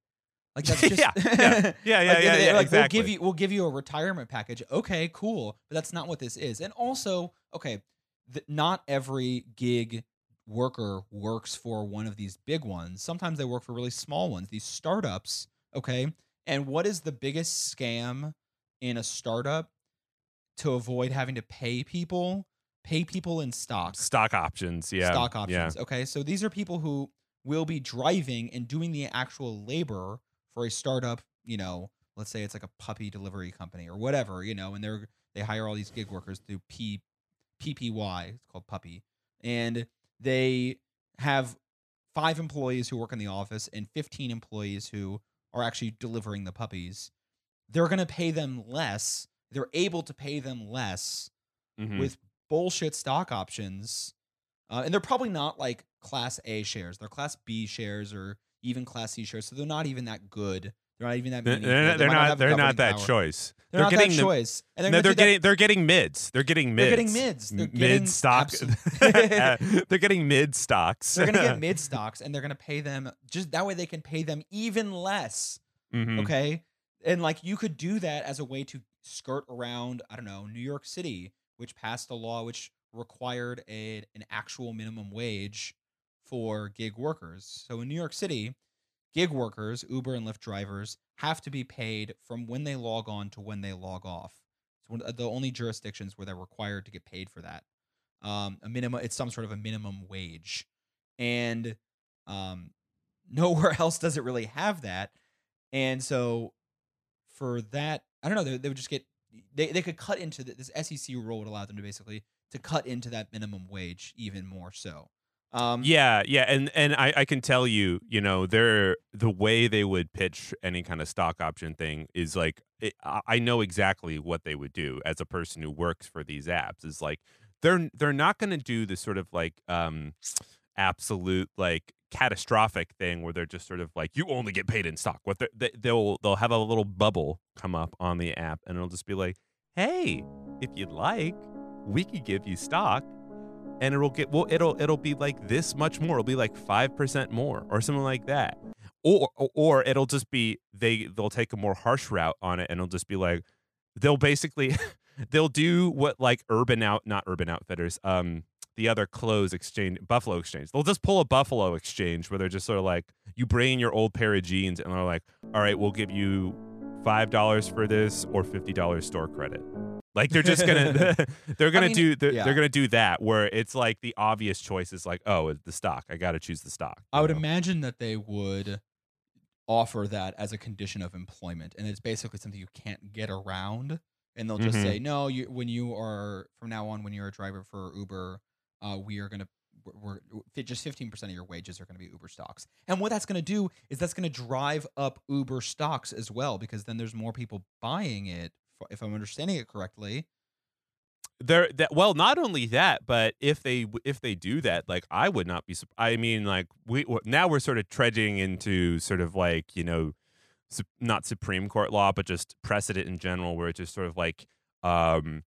Like that's just Yeah, yeah, yeah, yeah, Like, yeah, yeah, like, exactly. We'll give you we'll give you a retirement package. Okay, cool, but that's not what this is. And also, okay, th- not every gig worker works for one of these big ones. Sometimes they work for really small ones, these startups. Okay, and what is the biggest scam in a startup to avoid having to pay people? Pay people in stocks stock options, yeah, stock yeah. options. Okay, so these are people who will be driving and doing the actual labor for a startup. You know, let's say it's like a puppy delivery company or whatever. You know, and they're they hire all these gig workers through P PPY. It's called puppy, and they have five employees who work in the office and 15 employees who are actually delivering the puppies. They're going to pay them less. They're able to pay them less Mhm. with bullshit stock options. Uh, and they're probably not like class A shares. They're class B shares or even class C shares. So they're not even that good. They're not even that They're, they're, They they're not. They're not that power. choice. They're, not getting that choice. And they're, No, they're do that- getting. They're getting mids. They're getting mids. They're getting mids. They're mid getting stock. [LAUGHS] [LAUGHS] they're getting mid stocks. they're gonna get [LAUGHS] mid stocks, and they're gonna pay them just that way. They can pay them even less. Mhm. Okay, and like you could do that as a way to skirt around. I don't know New York City, which passed a law which required a an actual minimum wage for gig workers. So in New York City, gig workers, Uber and Lyft drivers, have to be paid from when they log on to when they log off. It's one of the only jurisdictions where they're required to get paid for that. Um, a minimum, it's some sort of a minimum wage, and um, [LAUGHS] nowhere else does it really have that. And so, for that, I don't know. They, they would just get they they could cut into the, this SEC rule would allow them to basically to cut into that minimum wage even more so. Um, Yeah, yeah, and and I, I can tell you, you know, they're the way they would pitch any kind of stock option thing is like it, I know exactly what they would do as a person who works for these apps. Is like they're they're not going to do the sort of like um absolute like catastrophic thing where they're just sort of like you only get paid in stock. What they, they'll they'll have a little bubble come up on the app, and it'll just be like, "Hey, if you'd like, we could give you stock." And it'll get well. It'll it'll be like this much more. It'll be like five percent more, or something like that. Or or it'll just be they they'll take a more harsh route on it, and it'll just be like they'll basically [LAUGHS] they'll do what like urban out not urban outfitters um the other clothes exchange buffalo exchange they'll just pull a buffalo exchange where they're just sort of like you bring your old pair of jeans and they're like all right we'll give you five dollars for this or fifty dollars store credit like they're just gonna [LAUGHS] [LAUGHS] they're gonna mean, do they're, yeah. they're gonna do that where it's like the obvious choice is like oh the stock i gotta choose the stock I would know? imagine that they would offer that as a condition of employment, and it's basically something you can't get around. And they'll just Mhm. say, no, you when you are from now on, when you're a driver for Uber, uh, we are gonna we're, we're just fifteen percent of your wages are gonna be Uber stocks. And what that's gonna do is that's gonna drive up Uber stocks as well, because then there's more people buying it. If I'm understanding it correctly, there that well not only that but if they if they do that like i would not be i mean like we now we're sort of trudging into sort of like you know not supreme court law but just precedent in general where it's just sort of like um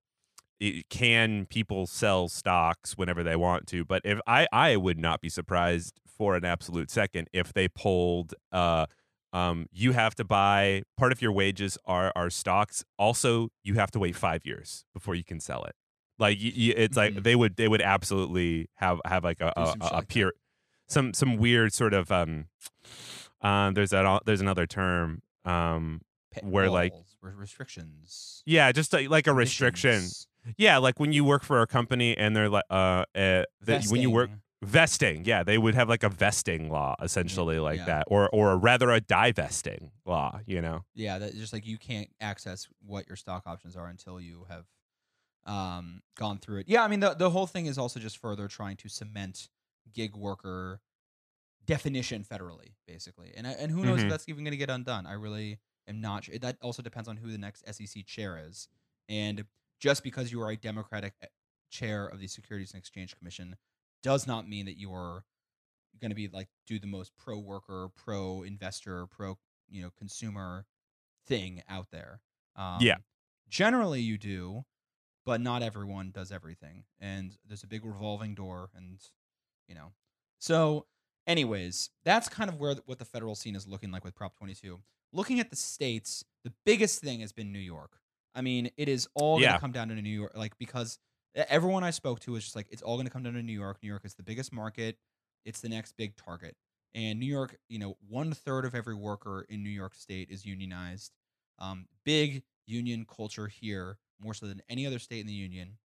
i- can people sell stocks whenever they want to? But if i i would not be surprised for an absolute second if they pulled uh um, you have to buy part of your wages are are stocks. Also, you have to wait five years before you can sell it. Like y y it's like Mhm. they would they would absolutely have have like a a, a, a peer some some weird sort of um um there's that there's another term um pa- Where, like- restrictions, yeah just like, like a restriction yeah like when you work for a company and they're like uh, uh that when you work vesting. yeah they would have like a vesting law essentially like yeah. that or or rather a divesting law you know Yeah, that just like you can't access what your stock options are until you have um gone through it. Yeah, I mean the the whole thing is also just further trying to cement gig worker definition federally, basically. And and who knows Mhm. if that's even going to get undone. I really am not sure. That also depends on who the next SEC chair is. And just because you are a Democratic eh, chair of the Securities and Exchange Commission does not mean that you're going to be like do the most pro worker, pro investor, pro you know consumer thing out there. Um, Yeah. generally you do, but not everyone does everything, and there's a big revolving door, and you know. So, anyways, that's kind of where what the federal scene is looking like with Prop 22. Looking at the states, the biggest thing has been New York. I mean, it is all going to come down to New York, like because everyone I spoke to is just like it's all going to come down to New York. New York is the biggest market. It's the next big target. And New York, you know, one third of every worker in New York State is unionized. Um, big union culture here, more so than any other state in the union.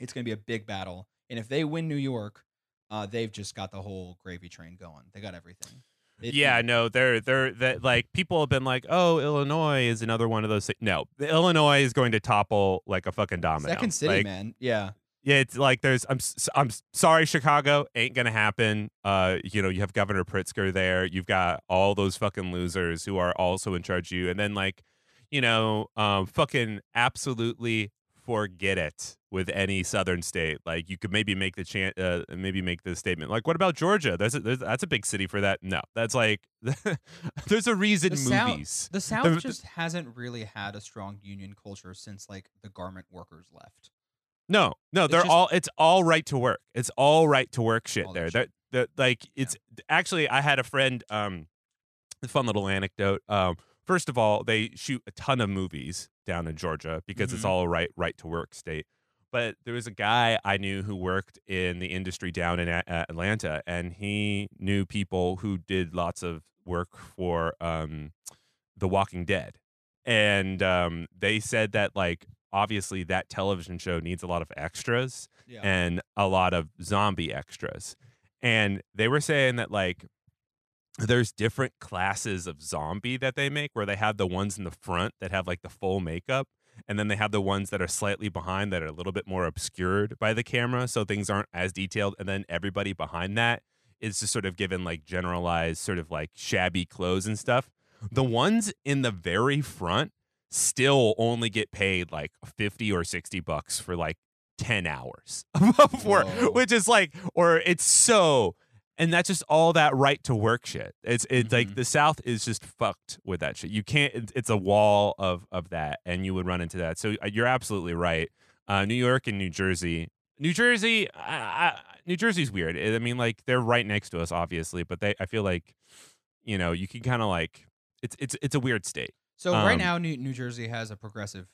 It's going to be a big battle. And if they win New York, uh, they've just got the whole gravy train going. They got everything. They- yeah, no, they're they're that like people have been like, oh, Illinois is another one of those. No, Illinois is going to topple like a fucking domino. Second city, Like, man. Yeah. Yeah, it's like there's. I'm I'm sorry, Chicago ain't gonna happen. Uh, you know, you have Governor Pritzker there. You've got all those fucking losers who are also in charge of you, and then like, you know, um, fucking absolutely forget it with any southern state. Like, you could maybe make the chant, uh, maybe make the statement. Like, what about Georgia? There's, a, there's that's a big city for that. No, that's like, [LAUGHS] there's a reason The South- movies. The South the- just hasn't really had a strong union culture since like the garment workers left. No, no, they're just- all. It's all right to work. It's all right to work shit there. shit. that like it's actually. I had a friend. Um, fun little anecdote. Um, first of all, they shoot a ton of movies down in Georgia because it's Mhm. all a right right to work state. But there was a guy I knew who worked in the industry down in A- A- Atlanta, and he knew people who did lots of work for um, The Walking Dead, and um, they said that like obviously that television show needs a lot of extras Yeah. and a lot of zombie extras. And they were saying that like there's different classes of zombie that they make where they have the ones in the front that have like the full makeup and then they have the ones that are slightly behind that are a little bit more obscured by the camera so things aren't as detailed and then everybody behind that is just sort of given like generalized sort of like shabby clothes and stuff. The ones in the very front still only get paid like 50 or 60 bucks for like 10 hours [LAUGHS] for Whoa. which is like or it's so and that's just all that right to work shit. It's it's Mhm. like the South is just fucked with that shit. You can't. It's a wall of of that, and you would run into that. So uh, you're absolutely right. Uh, New York and New Jersey. New Jersey, I, I, New Jersey's weird. I mean, like they're right next to us, obviously, but they. I feel like, you know, you can kind of like it's it's it's a weird state. So right Um, now, New, New Jersey has a progressive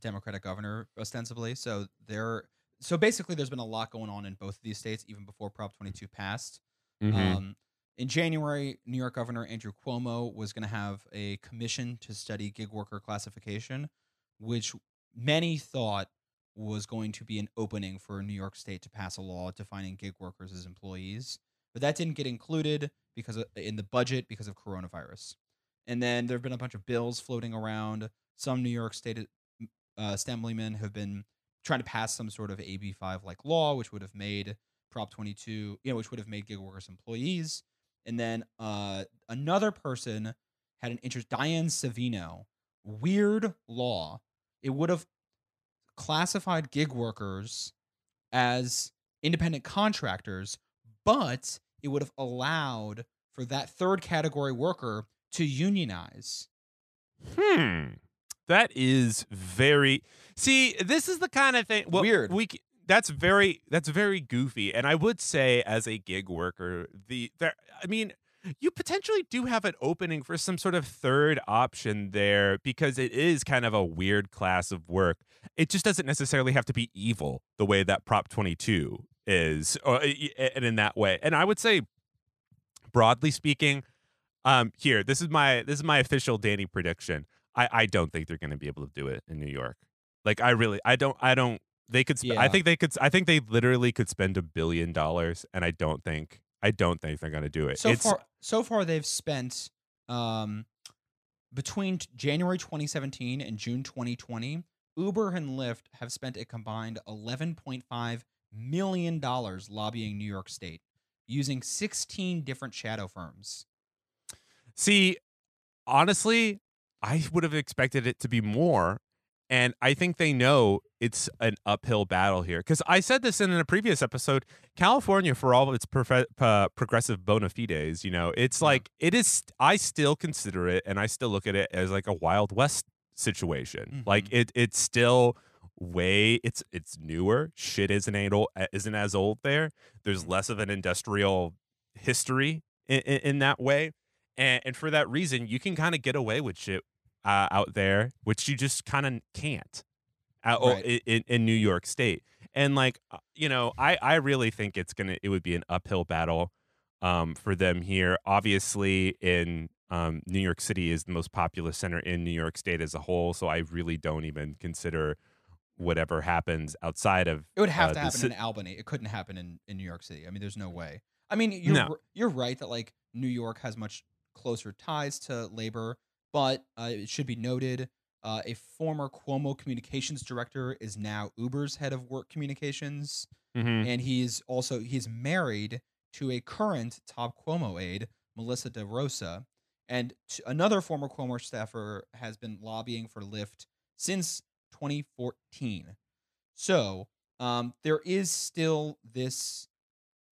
Democratic governor, ostensibly. So there, so basically, there's been a lot going on in both of these states, even before Prop 22 passed. Mm-hmm. Um, in January, New York Governor Andrew Cuomo was going to have a commission to study gig worker classification, which many thought was going to be an opening for New York State to pass a law defining gig workers as employees. But that didn't get included because of, in the budget because of coronavirus. And then there have been a bunch of bills floating around. Some New York State uh, assemblymen have been trying to pass some sort of AB5 like law, which would have made Prop 22, you know, which would have made gig workers employees. And then uh, another person had an interest, Diane Savino, weird law. It would have classified gig workers as independent contractors, but it would have allowed for that third category worker to unionize. Hmm. That is very. See, this is the kind of thing. Well, Weird. We. That's very. That's very goofy. And I would say, as a gig worker, the there. I mean, you potentially do have an opening for some sort of third option there because it is kind of a weird class of work. It just doesn't necessarily have to be evil the way that Prop 22 is, or, and in that way. And I would say, broadly speaking, um, here this is my this is my official Danny prediction. I I don't think they're going to be able to do it in New York. Like I really I don't I don't they could sp- I think they could I think they literally could spend a billion dollars and I don't think I don't think they're going to do it. So it's, far, so far they've spent um, between t- January 2017 and June 2020. Uber and Lyft have spent a combined 11.5 million dollars lobbying New York State using 16 different shadow firms. See, honestly, I would have expected it to be more. And I think they know it's an uphill battle here. Because I said this in a previous episode California, for all of its uh, progressive bona fides, you know, it's like, it is, I still consider it and I still look at it as like a Wild West situation. Like, Mhm. it it's still way it's it's newer shit isn't ain't old, isn't as old there there's less of an industrial history in, in, in that way and, and for that reason you can kind of get away with shit uh, out there which you just kind of can't out Right. in, in, new york state and like uh, you know i i really think it's gonna it would be an uphill battle um for them here obviously in um new york city is the most populous center in new york state as a whole so i really don't even consider whatever happens outside of It would have uh, to happen in Albany. It couldn't happen in, in New York City. I mean, there's no way. I mean, you're No. you're right that like New York has much closer ties to labor, but uh, it should be noted uh, a former Cuomo communications director is now Uber's head of work communications, Mhm. and he's also he's married to a current top Cuomo aide, Melissa DeRosa, and t- another former Cuomo staffer has been lobbying for Lyft since 2014. So um, there is still this.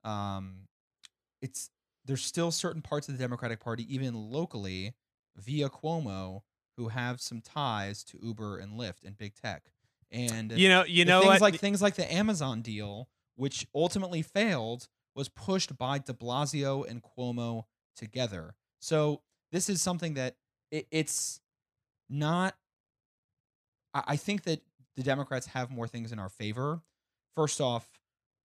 Um, it's there's still certain parts of the Democratic Party, even locally, via Cuomo, who have some ties to Uber and Lyft and big tech. And you know you know things what like things like the Amazon deal, which ultimately failed, was pushed by De Blasio and Cuomo together. So this is something that it, it's not. I, I think that the Democrats have more things in our favor. First off,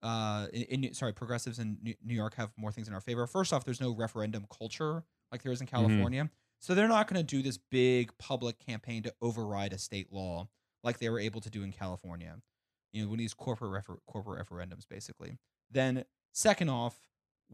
uh, in, in sorry, progressives in New New York have more things in our favor. First off, there's no referendum culture like there is in California, so they're not going to do this big public campaign to override a state law like they were able to do in California. You know, one of these corporate refer- corporate referendums, basically. Then, second off,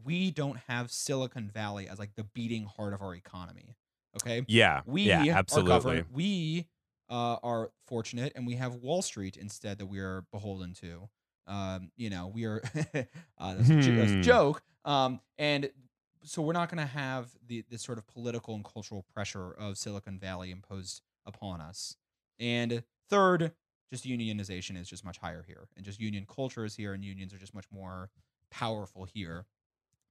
we don't have Silicon Valley as like the beating heart of our economy. Okay, yeah we yeah are absolutely governed- we uh, are fortunate, and we have Wall Street instead that we are beholden to. Um, you know, we are [LAUGHS] uh, that's, a, that's a Hmm. joke. Um, and so we're not going to have the this sort of political and cultural pressure of Silicon Valley imposed upon us. And third, just unionization is just much higher here, and just union culture is here, and unions are just much more powerful here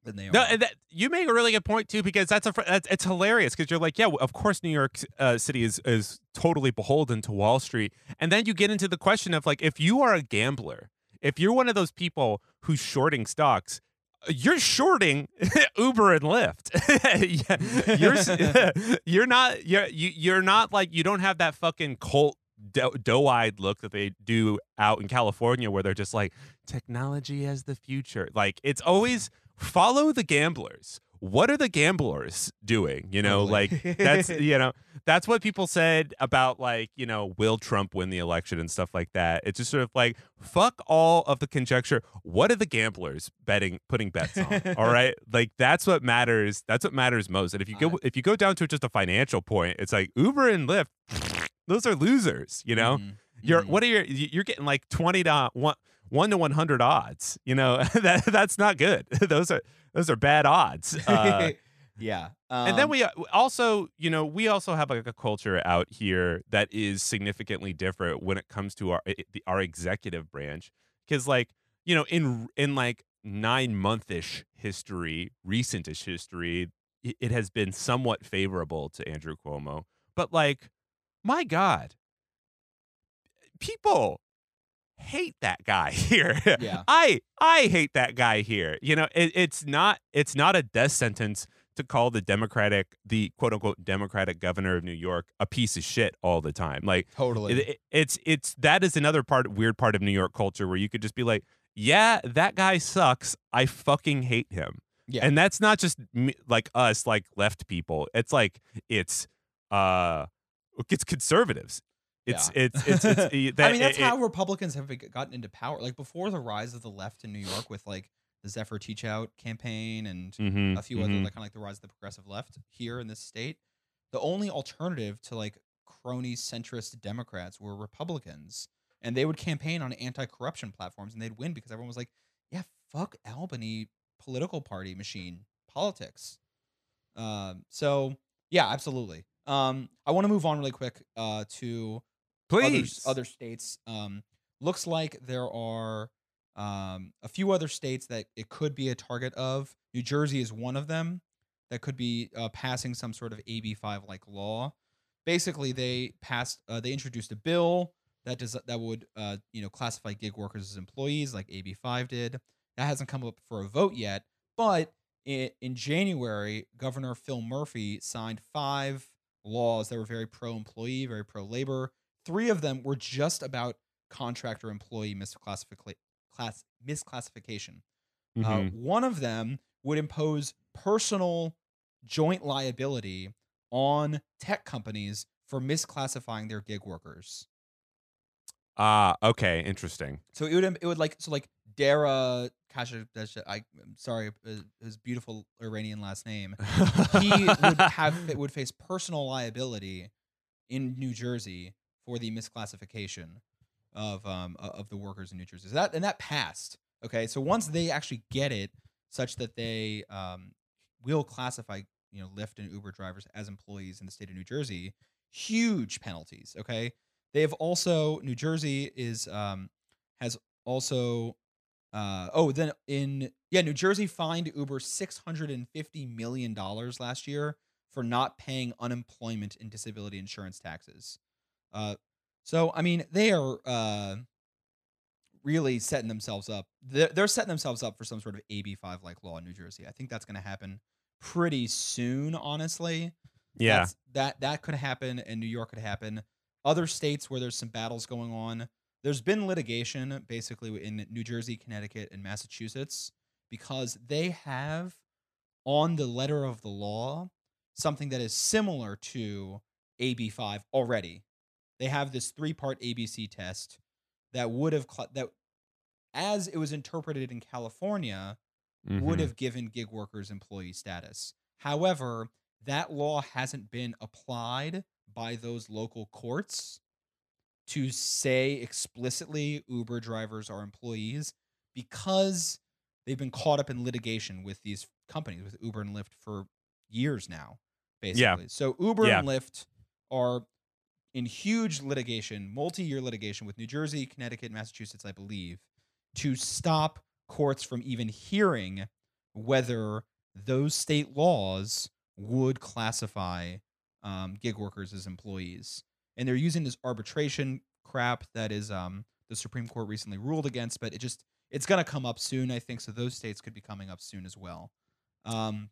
than they are. No, and that, you make a really good point too because that's a that's, it's hilarious because you're like, yeah, of course New York uh, City is is totally beholden to Wall Street, and then you get into the question of like, if you are a gambler, if you're one of those people who's shorting stocks. You're shorting [LAUGHS] Uber and Lyft. [LAUGHS] You're [LAUGHS] you're not you're you, you're not like you don't have that fucking cult do- doe-eyed look that they do out in California where they're just like technology as the future. Like it's always follow the gamblers. What are the gamblers doing? You know, Totally. like that's [LAUGHS] you know, that's what people said about like, you know, will Trump win the election and stuff like that. It's just sort of like fuck all of the conjecture. What are the gamblers betting putting bets on? [LAUGHS] all right? Like that's what matters. That's what matters most. And if you go if you go down to just a financial point, it's like Uber and Lyft, [SNIFFS] those are losers, you know? Mhm. You're Mhm. what are your you're getting like 20 to 1 1 to 100 odds. You know, [LAUGHS] that that's not good. [LAUGHS] those are those are bad odds. [LAUGHS] Uh, yeah. and then um, we uh, also, you know, we also have like a culture out here that is significantly different when it comes to our the, our executive branch cuz like, you know, in in like 9 monthish history, recentish history, it has been somewhat favorable to Andrew Cuomo. But like, my god, people hate that guy [LAUGHS] here. Yeah. I I hate that guy here. You know, it, it's not it's not a death sentence to call the Democratic the quote unquote Democratic governor of New York a piece of shit all the time. Like totally. it, it- it's it's that is another part weird part of New York culture where you could just be like, yeah, that guy sucks. I fucking hate him. Yeah. And that's not just me, like us, like left people. It's like it's uh, it's conservatives. It's Yeah. it's it's, it's, [LAUGHS] I that- mean, that's it- how Republicans have gotten into power. Like before the rise of the left in New York, with like the Zephyr Teachout campaign and Mhm, a few other mhm. like kind of like the rise of the progressive left here in this state. The only alternative to like crony centrist Democrats were Republicans, and they would campaign on anti-corruption platforms, and they'd win because everyone was like, "Yeah, fuck Albany political party machine politics." Um, so yeah, absolutely. Um, I want to move on really quick uh, to please other, other states. Um, looks like there are um, a few other states that it could be a target of. New Jersey is one of them that could be uh, passing some sort of AB5 like law. Basically, they passed, uh, they introduced a bill that does that would uh, you know classify gig workers as employees like AB5 did. That hasn't come up for a vote yet, but in, in January, Governor Phil Murphy signed five laws that were very pro-employee, very pro-labor. Three of them were just about contractor employee misclassification. Class misclassification. Uh, Mhm. one of them would impose personal joint liability on tech companies for misclassifying their gig workers. Ah, okay, interesting. So it would it would like so like Dara Kasha I I'm sorry uh, his beautiful Iranian last name. He would have [LAUGHS] would face personal liability in New Jersey for the misclassification of um of the workers in New Jersey. So that and that passed. Okay, so once they actually get it, such that they um will classify you know Lyft and Uber drivers as employees in the state of New Jersey, huge penalties. Okay, they have also New Jersey is um has also uh oh then in yeah New Jersey fined Uber six hundred and fifty million dollars last year for not paying unemployment and disability insurance taxes. Uh, so I mean they are uh really setting themselves up. They're, they're setting themselves up for some sort of AB5 like law in New Jersey. I think that's going to happen pretty soon. Honestly, Yeah. That's- that that could happen, and New York could happen. Other states where there's some battles going on. There's been litigation basically in New Jersey, Connecticut, and Massachusetts because they have on the letter of the law something that is similar to AB5 already. They have this three-part ABC test that would have cl- that as it was interpreted in California would Mhm. have given gig workers employee status. However, that law hasn't been applied by those local courts to say explicitly Uber drivers are employees because they've been caught up in litigation with these companies, with Uber and Lyft for years now, basically. Yeah. So Uber Yeah. and Lyft are in huge litigation, multi-year litigation with New Jersey, Connecticut, Massachusetts, I believe, to stop courts from even hearing whether those state laws would classify um, gig workers as employees. And they're using this arbitration crap that is um, the Supreme Court recently ruled against, but it just it's going to come up soon, I think. So those states could be coming up soon as well. Um,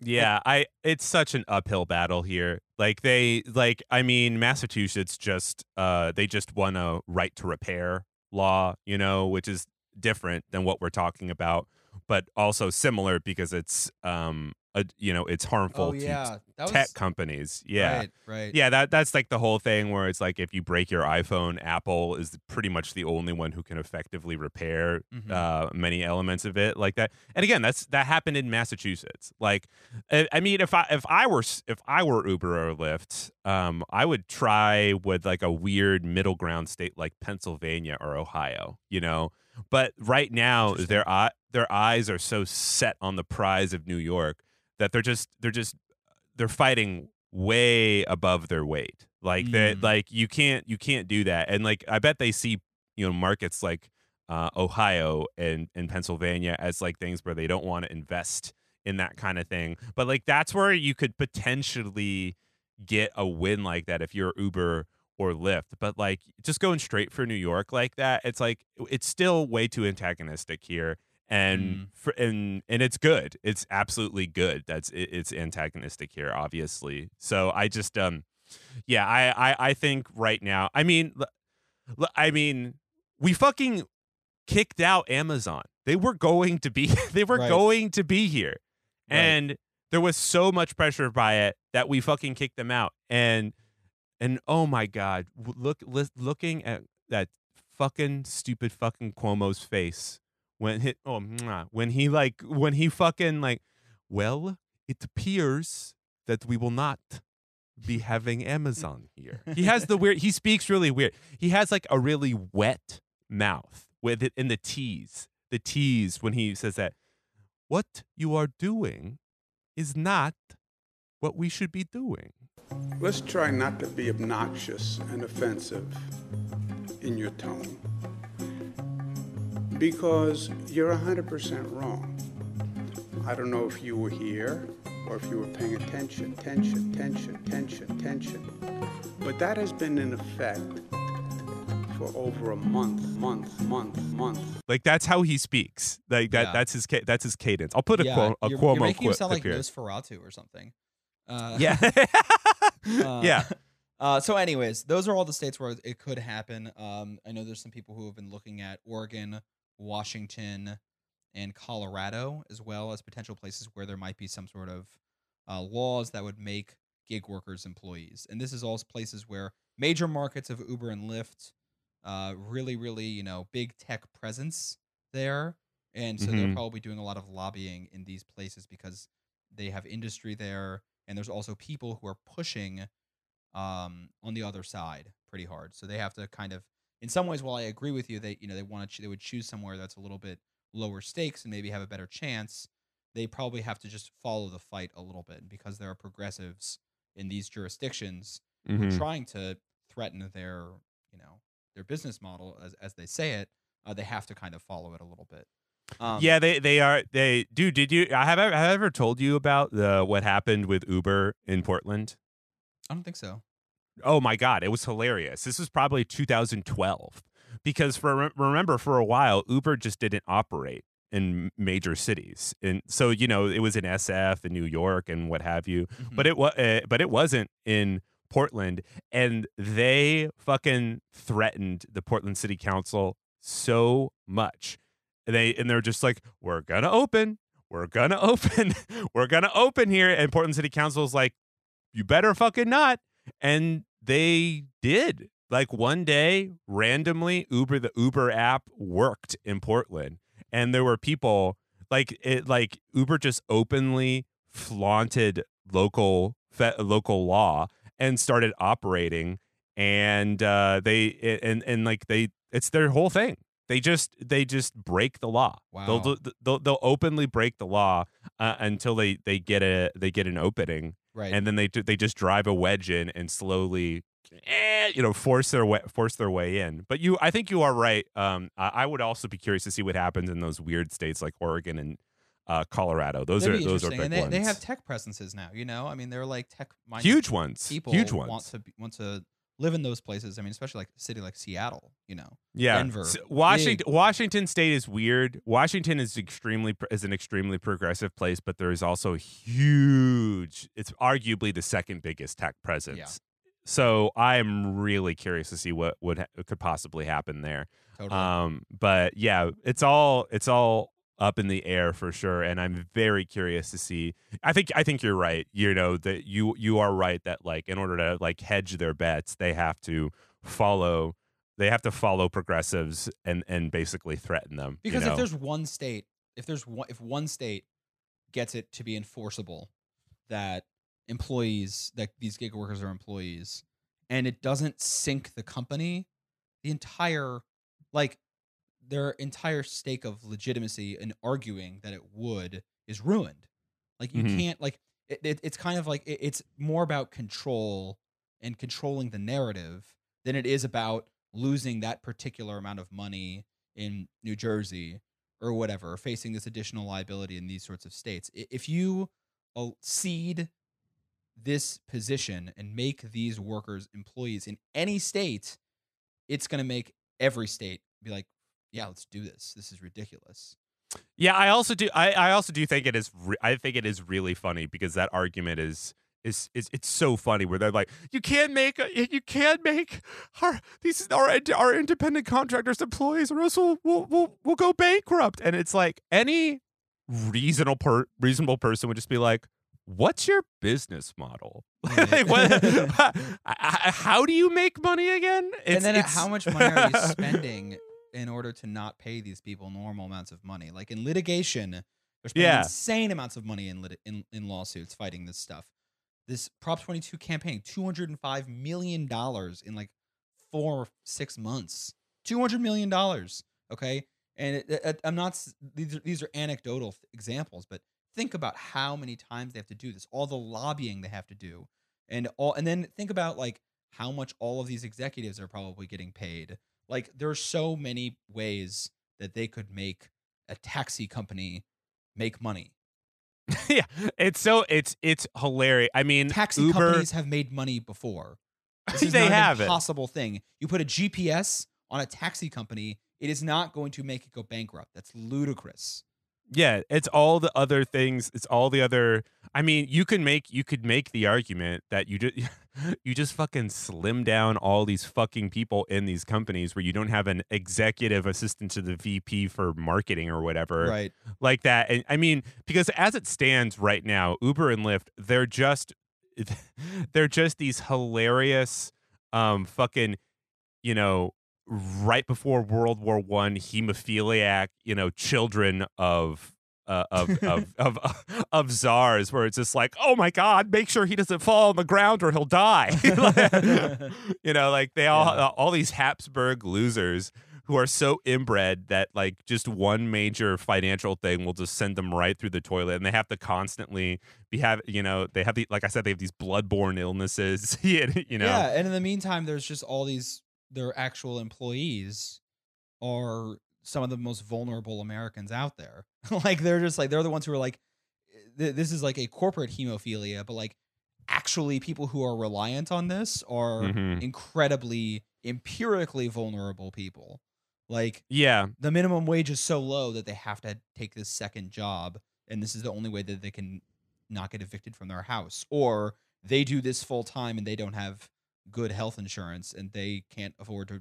Yeah, I it's such an uphill battle here. Like they like I mean Massachusetts just uh they just won a right to repair law, you know, which is different than what we're talking about, but also similar because it's um a, you know, it's harmful oh to yeah, that tech was companies. Yeah. right, right. Yeah, that that's like the whole thing where it's like if you break your iPhone, Apple is pretty much the only one who can effectively repair Mhm. uh, many elements of it like that. And again, that's that happened in Massachusetts. Like, I, I mean, if I if I were if I were Uber or Lyft, um, I would try with like a weird middle ground state like Pennsylvania or Ohio. You know, but right now their eye their eyes are so set on the prize of New York that they're just they're just they're fighting way above their weight. Like that, Mm. like you can't you can't do that. And like I bet they see you know markets like uh, Ohio and and Pennsylvania as like things where they don't want to invest in that kind of thing. But like that's where you could potentially get a win like that if you're Uber or Lyft. But like just going straight for New York like that, it's like it's still way too antagonistic here. And Mm. for, and and it's good. It's absolutely good. That's it, it's antagonistic here, obviously. So I just um, yeah, I I I think right now. I mean, I mean, we fucking kicked out Amazon. They were going to be [LAUGHS] they were Right. going to be here. Right. And there was so much pressure by it that we fucking kicked them out. And and oh my god, look li- looking at that fucking stupid fucking Cuomo's face when hit oh when he like when he fucking like well, it appears that we will not be having Amazon here. He has the weird he speaks really weird. He has like a really wet mouth with it in the T's. The T's when he says that what you are doing is not what we should be doing. Let's try not to be obnoxious and offensive in your tone. Because you're 100% wrong. I don't know if you were here or if you were paying attention, tension, tension, tension, tension. But that has been in effect for over a month, month, month, month. Like that's how he speaks. Like that Yeah. that's his ca- that's his cadence. I'll put a yeah, quote a you're, Cuomo you're making him sound like here. Nosferatu or something. Uh, [LAUGHS] Yeah. [LAUGHS] Uh, yeah. [LAUGHS] Uh, so, anyways, those are all the states where it could happen. Um, I know there's some people who have been looking at Oregon, Washington, and Colorado as well as potential places where there might be some sort of uh, laws that would make gig workers employees. And this is all places where major markets of Uber and Lyft, uh, really, really, you know, big tech presence there. And so they're Mhm. probably doing a lot of lobbying in these places because they have industry there. And there's also people who are pushing um, on the other side pretty hard. So they have to kind of, in some ways, while I agree with you, they you know they want to they would choose somewhere that's a little bit lower stakes and maybe have a better chance. They probably have to just follow the fight a little bit And because there are progressives in these jurisdictions who are trying to threaten their you know their business model as as they say it. Uh, they have to kind of follow it a little bit. Um, yeah, they they are they do. did you I have I have I ever told you about the what happened with Uber in Portland? I don't think so. Oh my god, it was hilarious. This was probably 2012 because for remember for a while Uber just didn't operate in major cities. And so you know, it was in SF and New York and what have you. Mhm. But it was uh, but it wasn't in Portland and they fucking threatened the Portland City Council so much. And they and they're just like we're going to open. We're going [LAUGHS] to open. we're going to open here and Portland City Council's like you better fucking not. And they did. Like one day, randomly, Uber, the Uber app worked in Portland. And there were people like it, like Uber just openly flaunted local fe- local law and started operating. And uh, they and and like they, it's their whole thing. They just they just break the law. They'll Wow. they'll, they'll openly break the law uh, until they they get a they get an opening Right. and then they they just drive a wedge in and slowly eh, you know force their way force their way in but you i think you are right um i, would also be curious to see what happens in those weird states like oregon and uh, Colorado. Those That'd are those are big and they, ones. they have tech presences now. You know, I mean, they're like tech huge ones. people huge want ones. to be, want to live in those places. I mean, especially like a city like Seattle. You know, Yeah, Denver, S- Washington. big. Washington State is weird. Washington is extremely is an extremely progressive place, but there is also huge. It's arguably the second biggest tech presence. So I am really curious to see what would ha- could possibly happen there. totally. Um, but yeah, it's all it's all up in the air for sure, and I'm very curious to see. I think I think you're right. You know that you you are right that like in order to like hedge their bets, they have to follow they have to follow progressives and and basically threaten them. you Because know? if there's one state, if there's one, if one state gets it to be enforceable that employees that these gig workers are employees, and it doesn't sink the company, the entire like their entire stake of legitimacy in arguing that it would is ruined. Like you Mhm. can't like it, it, it's kind of like it, it's more about control and controlling the narrative than it is about losing that particular amount of money in New Jersey or whatever, or facing this additional liability in these sorts of states. If you uh, cede this position and make these workers employees in any state, it's going to make every state be like, yeah, let's do this. This is ridiculous. Yeah, I also do. I, I also do think it is. Re- I think it is really funny because that argument is is is it's so funny where they're like, you can't make a- you can't make our these our our independent contractors employees or else we'll we'll we'll, we'll go bankrupt. And it's like any reasonable per, reasonable person would just be like. What's your business model? [LAUGHS] like, what, [LAUGHS] how do you make money again? It's- and then uh, it's- how much money are you [LAUGHS] spending in order to not pay these people normal amounts of money? Like in litigation, they're spending Yeah. insane amounts of money in, lit- in in lawsuits fighting this stuff. This Prop 22 campaign, 205 million dollars in like four or six months. 200 million dollars. Okay, and it, it- I'm not. These are, these are anecdotal examples, but think about how many times they have to do this. All the lobbying they have to do, and all, and then think about like how much all of these executives are probably getting paid. Like there are so many ways that they could make a taxi company make money. [LAUGHS] yeah, it's so it's it's hilarious. I mean, Taxi Uber, companies have made money before. This [LAUGHS] is they not have an it. impossible thing. You put a GPS on a taxi company, it is not going to make it go bankrupt. That's ludicrous. Yeah, it's all the other things. It's all the other. I mean, you can make you could make the argument that you just [LAUGHS] you just fucking slim down all these fucking people in these companies where you don't have an executive assistant to the VP for marketing or whatever Right. like that. And I mean, because as it stands right now, Uber and Lyft, they're just [LAUGHS] they're just these hilarious um fucking you know right before World War One hemophiliac, you know, children of uh, of, of [LAUGHS] of of czars, where it's just like, oh my god, make sure he doesn't fall on the ground or he'll die. [LAUGHS] you know, like they all Yeah. all these Habsburg losers who are so inbred that like just one major financial thing will just send them right through the toilet, and they have to constantly be have you know they have the like I said they have these bloodborne illnesses. [LAUGHS] you know, Yeah, and in the meantime, there's just all these their actual employees are some of the most vulnerable Americans out there. [LAUGHS] like they're just like they're the ones who are like th- this is like a corporate hemophilia, but like actually people who are reliant on this are Mhm. incredibly empirically vulnerable people. Like yeah. the minimum wage is so low that they have to take this second job and this is the only way that they can not get evicted from their house or they do this full time and they don't have good health insurance and they can't afford to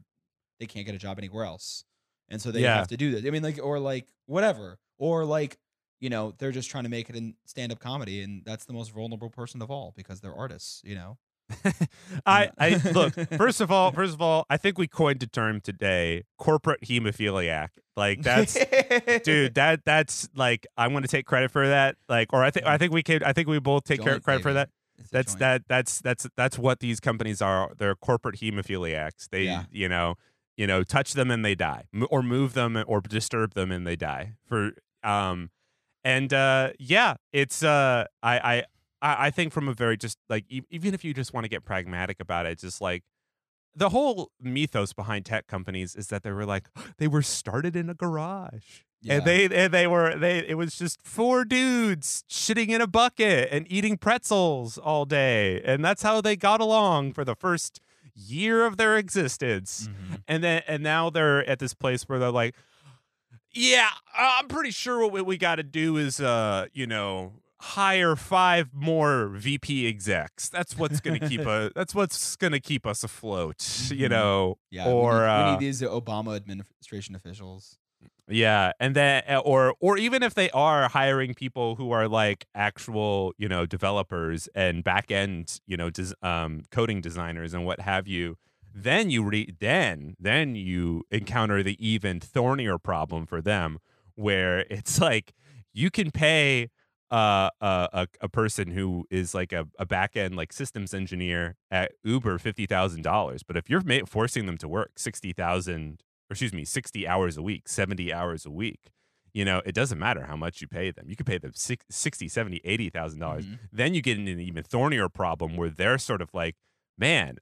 they can't get a job anywhere else and so they Yeah. have to do this i mean like or like whatever or like you know they're just trying to make it in stand-up comedy and that's the most vulnerable person of all because they're artists you know [LAUGHS] I, I look. First of all, [LAUGHS] first of all, I think we coined a term today: corporate hemophiliac. Like that's, dude. [LAUGHS] That that's like I'm to take credit for that. Like, or I think I think we could. I think we both take Joint, credit for that. That's that. That's that's that's what these companies are. They're corporate hemophiliacs. They, Yeah. you know, you know, touch them and they die, M- or move them or disturb them and they die. For um, and uh, yeah, it's uh, I I I I think from a very just like even if you just want to get pragmatic about it, just like the whole mythos behind tech companies is that they were like [GASPS] they were started in a garage. Yeah. And they and they were they it was just four dudes shitting in a bucket and eating pretzels all day. And that's how they got along for the first year of their existence. Mhm. And then and now they're at this place where they're like yeah, I'm pretty sure what we got to do is uh, you know, hire five more VP execs. That's what's going to keep [LAUGHS] a that's what's going to keep us afloat, you Mhm. know. Yeah, we or need, uh, we need these Obama administration officials. yeah, and then uh, or or even if they are hiring people who are like actual, you know, developers and back end, you know, des- um, coding designers and what have you, then you re- then then you encounter the even thornier problem for them, where it's like you can pay uh, a, a a person who is like a, a back end like systems engineer at Uber fifty thousand dollars, but if you're ma- forcing them to work sixty thousand or excuse me, 60 hours a week, 70 hours a week. You know, it doesn't matter how much you pay them. You could pay them six, 60, 70, 80,000 dollars. Mhm. Then you get into an even thornier problem where they're sort of like, man,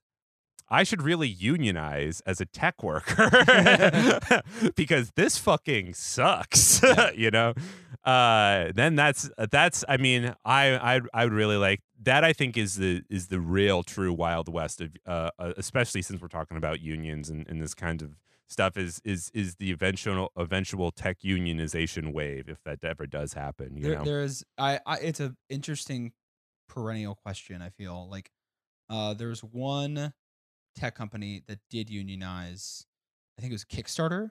I should really unionize as a tech worker [LAUGHS] [LAUGHS] because this fucking sucks, [LAUGHS] you know? Uh, then that's that's I mean I I I would really like that I think is the is the real true wild west of uh, uh especially since we're talking about unions and, and this kind of stuff is is is the eventual eventual tech unionization wave if that ever does happen you There, know there's I, I it's a interesting perennial question. I feel like uh, there's one tech company that did unionize. I think it was Kickstarter.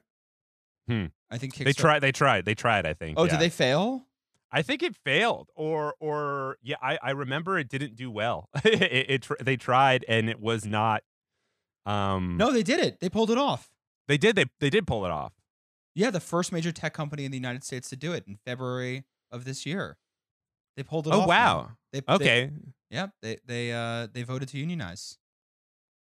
Hmm. I think Kickstarter. they tried they tried they tried I think Oh, yeah. did they fail? I think it failed, or or yeah, I, I remember it didn't do well. [LAUGHS] it, it tr- they tried and it was not. Um, No, they did it. They pulled it off. they did they they did pull it off. Yeah, the first major tech company in the United States to do it in February of this year. They pulled it Oh off. wow, They, they- okay, yeah, they they uh they voted to unionize.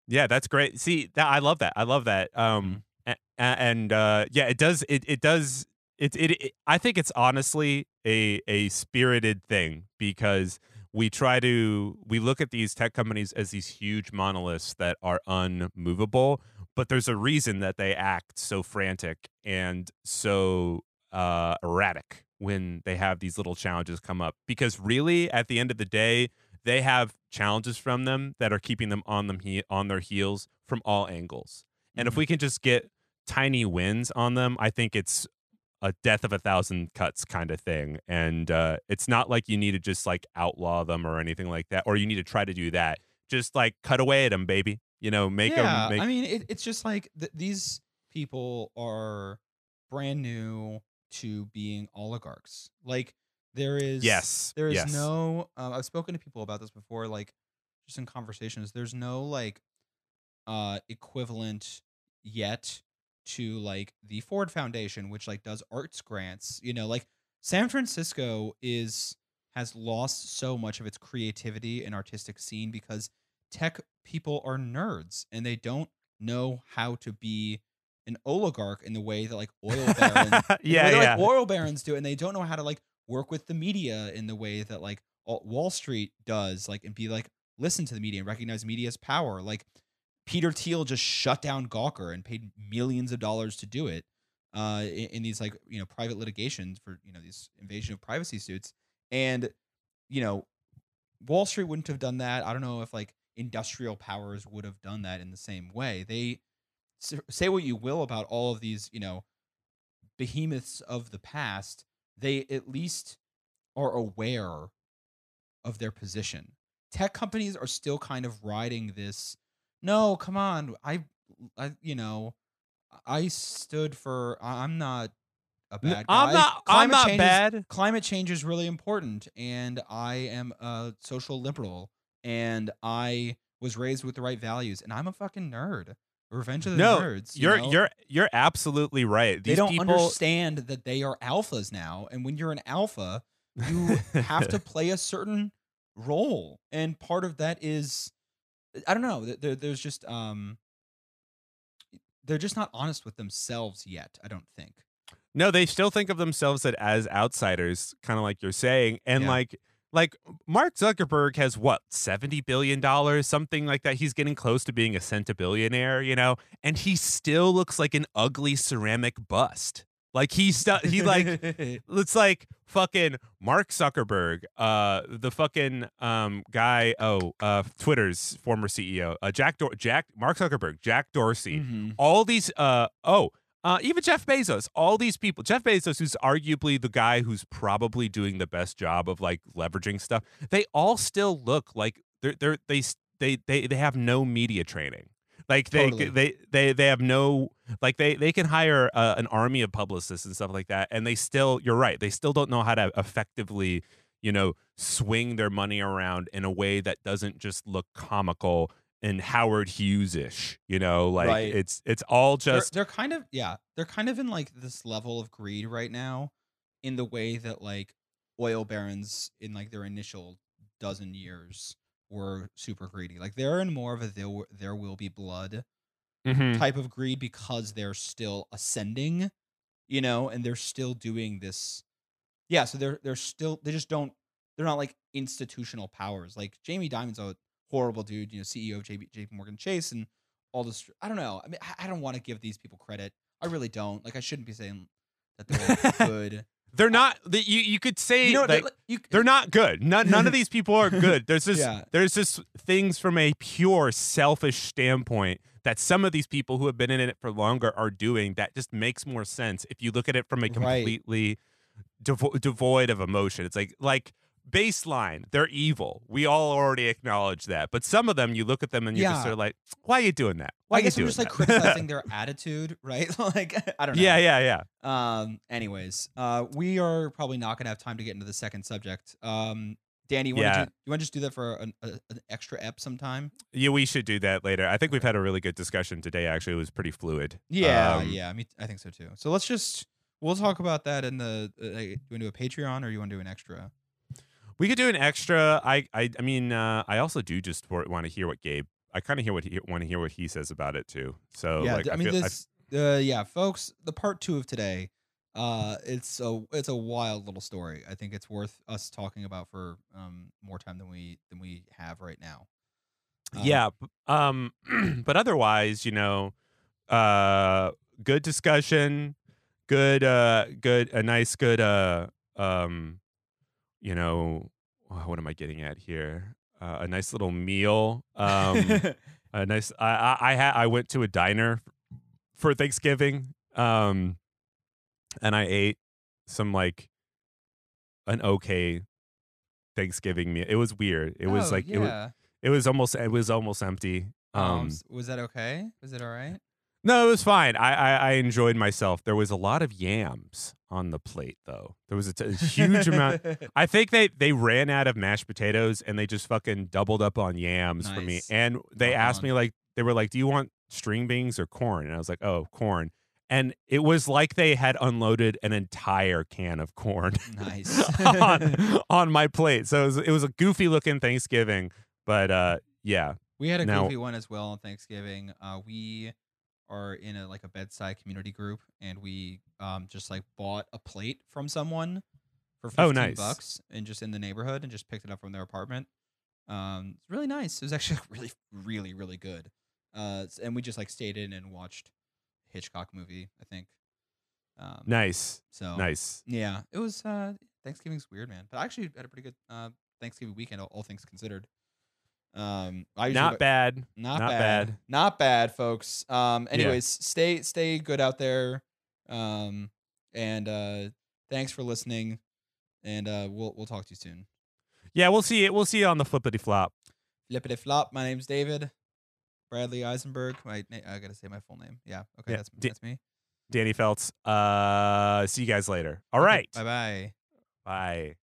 yeah, that's great. See, that I love that. I love that. Um, a- and uh, yeah, it does. It it does. It, it it I think it's honestly a a spirited thing because we try to we look at these tech companies as these huge monoliths that are unmovable but there's a reason that they act so frantic and so uh, erratic when they have these little challenges come up because really at the end of the day they have challenges from them that are keeping them on them he- on their heels from all angles and if we can just get tiny wins on them i think it's a death of a thousand cuts kind of thing and uh, it's not like you need to just like outlaw them or anything like that or you need to try to do that just like cut away at them baby you know make yeah, them make I mean, it, it's just like th- these people are brand new to being oligarchs. Like there is yes there is yes. no. Uh, I've spoken to people about this before, like just in conversations. There's no like uh equivalent yet to like the Ford Foundation, which like does arts grants. You know, like San Francisco is has lost so much of its creativity and artistic scene because tech people are nerds and they don't know how to be an oligarch in the way that like oil barons [LAUGHS] yeah yeah like oil barons do, and they don't know how to like work with the media in the way that like Wall Street does, like and be like listen to the media and recognize media's power. Like Peter Thiel just shut down Gawker and paid millions of dollars to do it uh, in, in these like you know private litigations for you know these invasion of privacy suits, and you know Wall Street wouldn't have done that. I don't know if like industrial powers would have done that in the same way. They say what you will about all of these, you know, behemoths of the past. They at least are aware of their position. Tech companies are still kind of riding this. No, come on. I, I you know, I stood for. I- I'm not a bad guy. i'm not i'm not change is- bad climate change is really important and i am a social liberal and i was raised with the right values and i'm a fucking nerd revenge of the no nerds you you're know? you're you're absolutely right they don't people understand that they are alphas now and when you're an alpha you have to [LAUGHS] play a certain role and part of that is i don't know there, there's just um they're just not honest with themselves yet i don't think No, they still think of themselves that as outsiders, kind of like you're saying, and Yeah. like like Mark Zuckerberg has what seventy billion dollars, something like that. He's getting close to being a centibillionaire, you know, and he still looks like an ugly ceramic bust. Like he's stu- he like [LAUGHS] it's like fucking Mark Zuckerberg, uh, the fucking um guy, oh, uh, Twitter's former CEO, uh, Jack Dor- Jack Mark Zuckerberg, Jack Dorsey, Mhm. all these, uh, oh. Uh, even Jeff Bezos, all these people, Jeff Bezos, who's arguably the guy who's probably doing the best job of like leveraging stuff, they all still look like they're they're they they they they have no media training. Like they Totally. they they they have no like they they can hire uh, an army of publicists and stuff like that, and they still you're right they still don't know how to effectively you know swing their money around in a way that doesn't just look comical and Howard Hughes ish. You know, like Right. it's it's all They're- just they're, kind of yeah they're kind of in like this level of greed right now in the way that like oil barons in like their initial dozen years were super greedy like they're in more of a there, there will be blood Mhm. type of greed because they're still ascending you know and they're still doing this yeah so they're they're still they just don't they're not like institutional powers like jamie dimon's a horrible dude you know ceo of JP, JP morgan chase and all this i don't know i mean i, I don't want to give these people credit i really don't like i shouldn't be saying that they're [LAUGHS] good they're not. The, you you could say you know like, you, they're not good. None, none of [LAUGHS] these people are good. There's just Yeah. there's just things from a pure selfish standpoint that some of these people who have been in it for longer are doing that just makes more sense if you look at it from a Right. completely devo- devoid of emotion. It's like like baseline, they're evil. We all already acknowledge that. But some of them, you look at them and you're just sort of like, why are you doing that? Why i you guess i'm doing just like criticizing their [LAUGHS] attitude right [LAUGHS] like i don't know yeah, yeah, yeah. Um. Anyways, uh, we are probably not gonna have time to get into the second subject. Um, Danny, you Yeah. you want to just do that for an, a, an extra ep sometime? Yeah, we should do that later. I think we've had a really good discussion today. Actually, it was pretty fluid. Yeah, Um, yeah. mean, I think so too. So let's just we'll talk about that in the. Uh, you want to do a Patreon or you want to do an extra? We could do an extra. I I, I mean, uh, I also do just want to hear what Gabe. I kind of hear what he want to hear what he says about it too. So yeah, like, I mean feel- this. uh, yeah, folks. The part two of today. Uh, it's a it's a wild little story. I think it's worth us talking about for um more time than we than we have right now. Um, yeah. [CLEARS THROAT] Um, but otherwise, you know, uh, good discussion, good, uh, good, a nice, good, uh, um, you know, oh, what am I getting at here? Uh, a nice little meal. Um, [LAUGHS] a nice. I I I, ha- I went to a diner for Thanksgiving. Um, and I ate some like an okay Thanksgiving meal. It was weird. It was Oh, like it was it was almost it was almost empty. Um, Um, was that okay? Was it all right? no, it was fine. I, I I enjoyed myself. There was a lot of yams on the plate though. There was a, t- a huge amount. [LAUGHS] I think they they ran out of mashed potatoes and they just fucking doubled up on yams for me. And they Well asked done. me like they were like, "Do you want string beans or corn?" And I was like, "Oh, corn." And it was like they had unloaded an entire can of corn [LAUGHS] Nice. on, [LAUGHS] on my plate. So it was, it was a goofy looking Thanksgiving, but uh, yeah, We had a Now- goofy one as well on Thanksgiving. Uh, we are in a like a Bed-Stuy community group, and we um just like bought a plate from someone for fifteen Oh, nice. bucks, and just in the neighborhood, and just picked it up from their apartment. Um, it's really nice. It was actually really, really, really good. Uh, and we just like stayed in and watched Hitchcock movie. I think. Um, nice, So nice. Yeah, it was. uh Thanksgiving's weird, man. But I actually had a pretty good uh Thanksgiving weekend, all, all things considered. Um, I Not bad. not, Not bad. bad. Not bad, folks. Um, Yeah. anyways, stay stay good out there. Um, and uh, thanks for listening. And uh, we'll we'll talk to you soon. Yeah, we'll see it. We'll see you on the flippity flop. Flippity flop. My name's David Bradley Isenberg. My na- I gotta say my full name. Yeah. Okay, Yeah, that's D- that's me. Danny Felts. Uh, see you guys later. All right. Bye bye. Bye.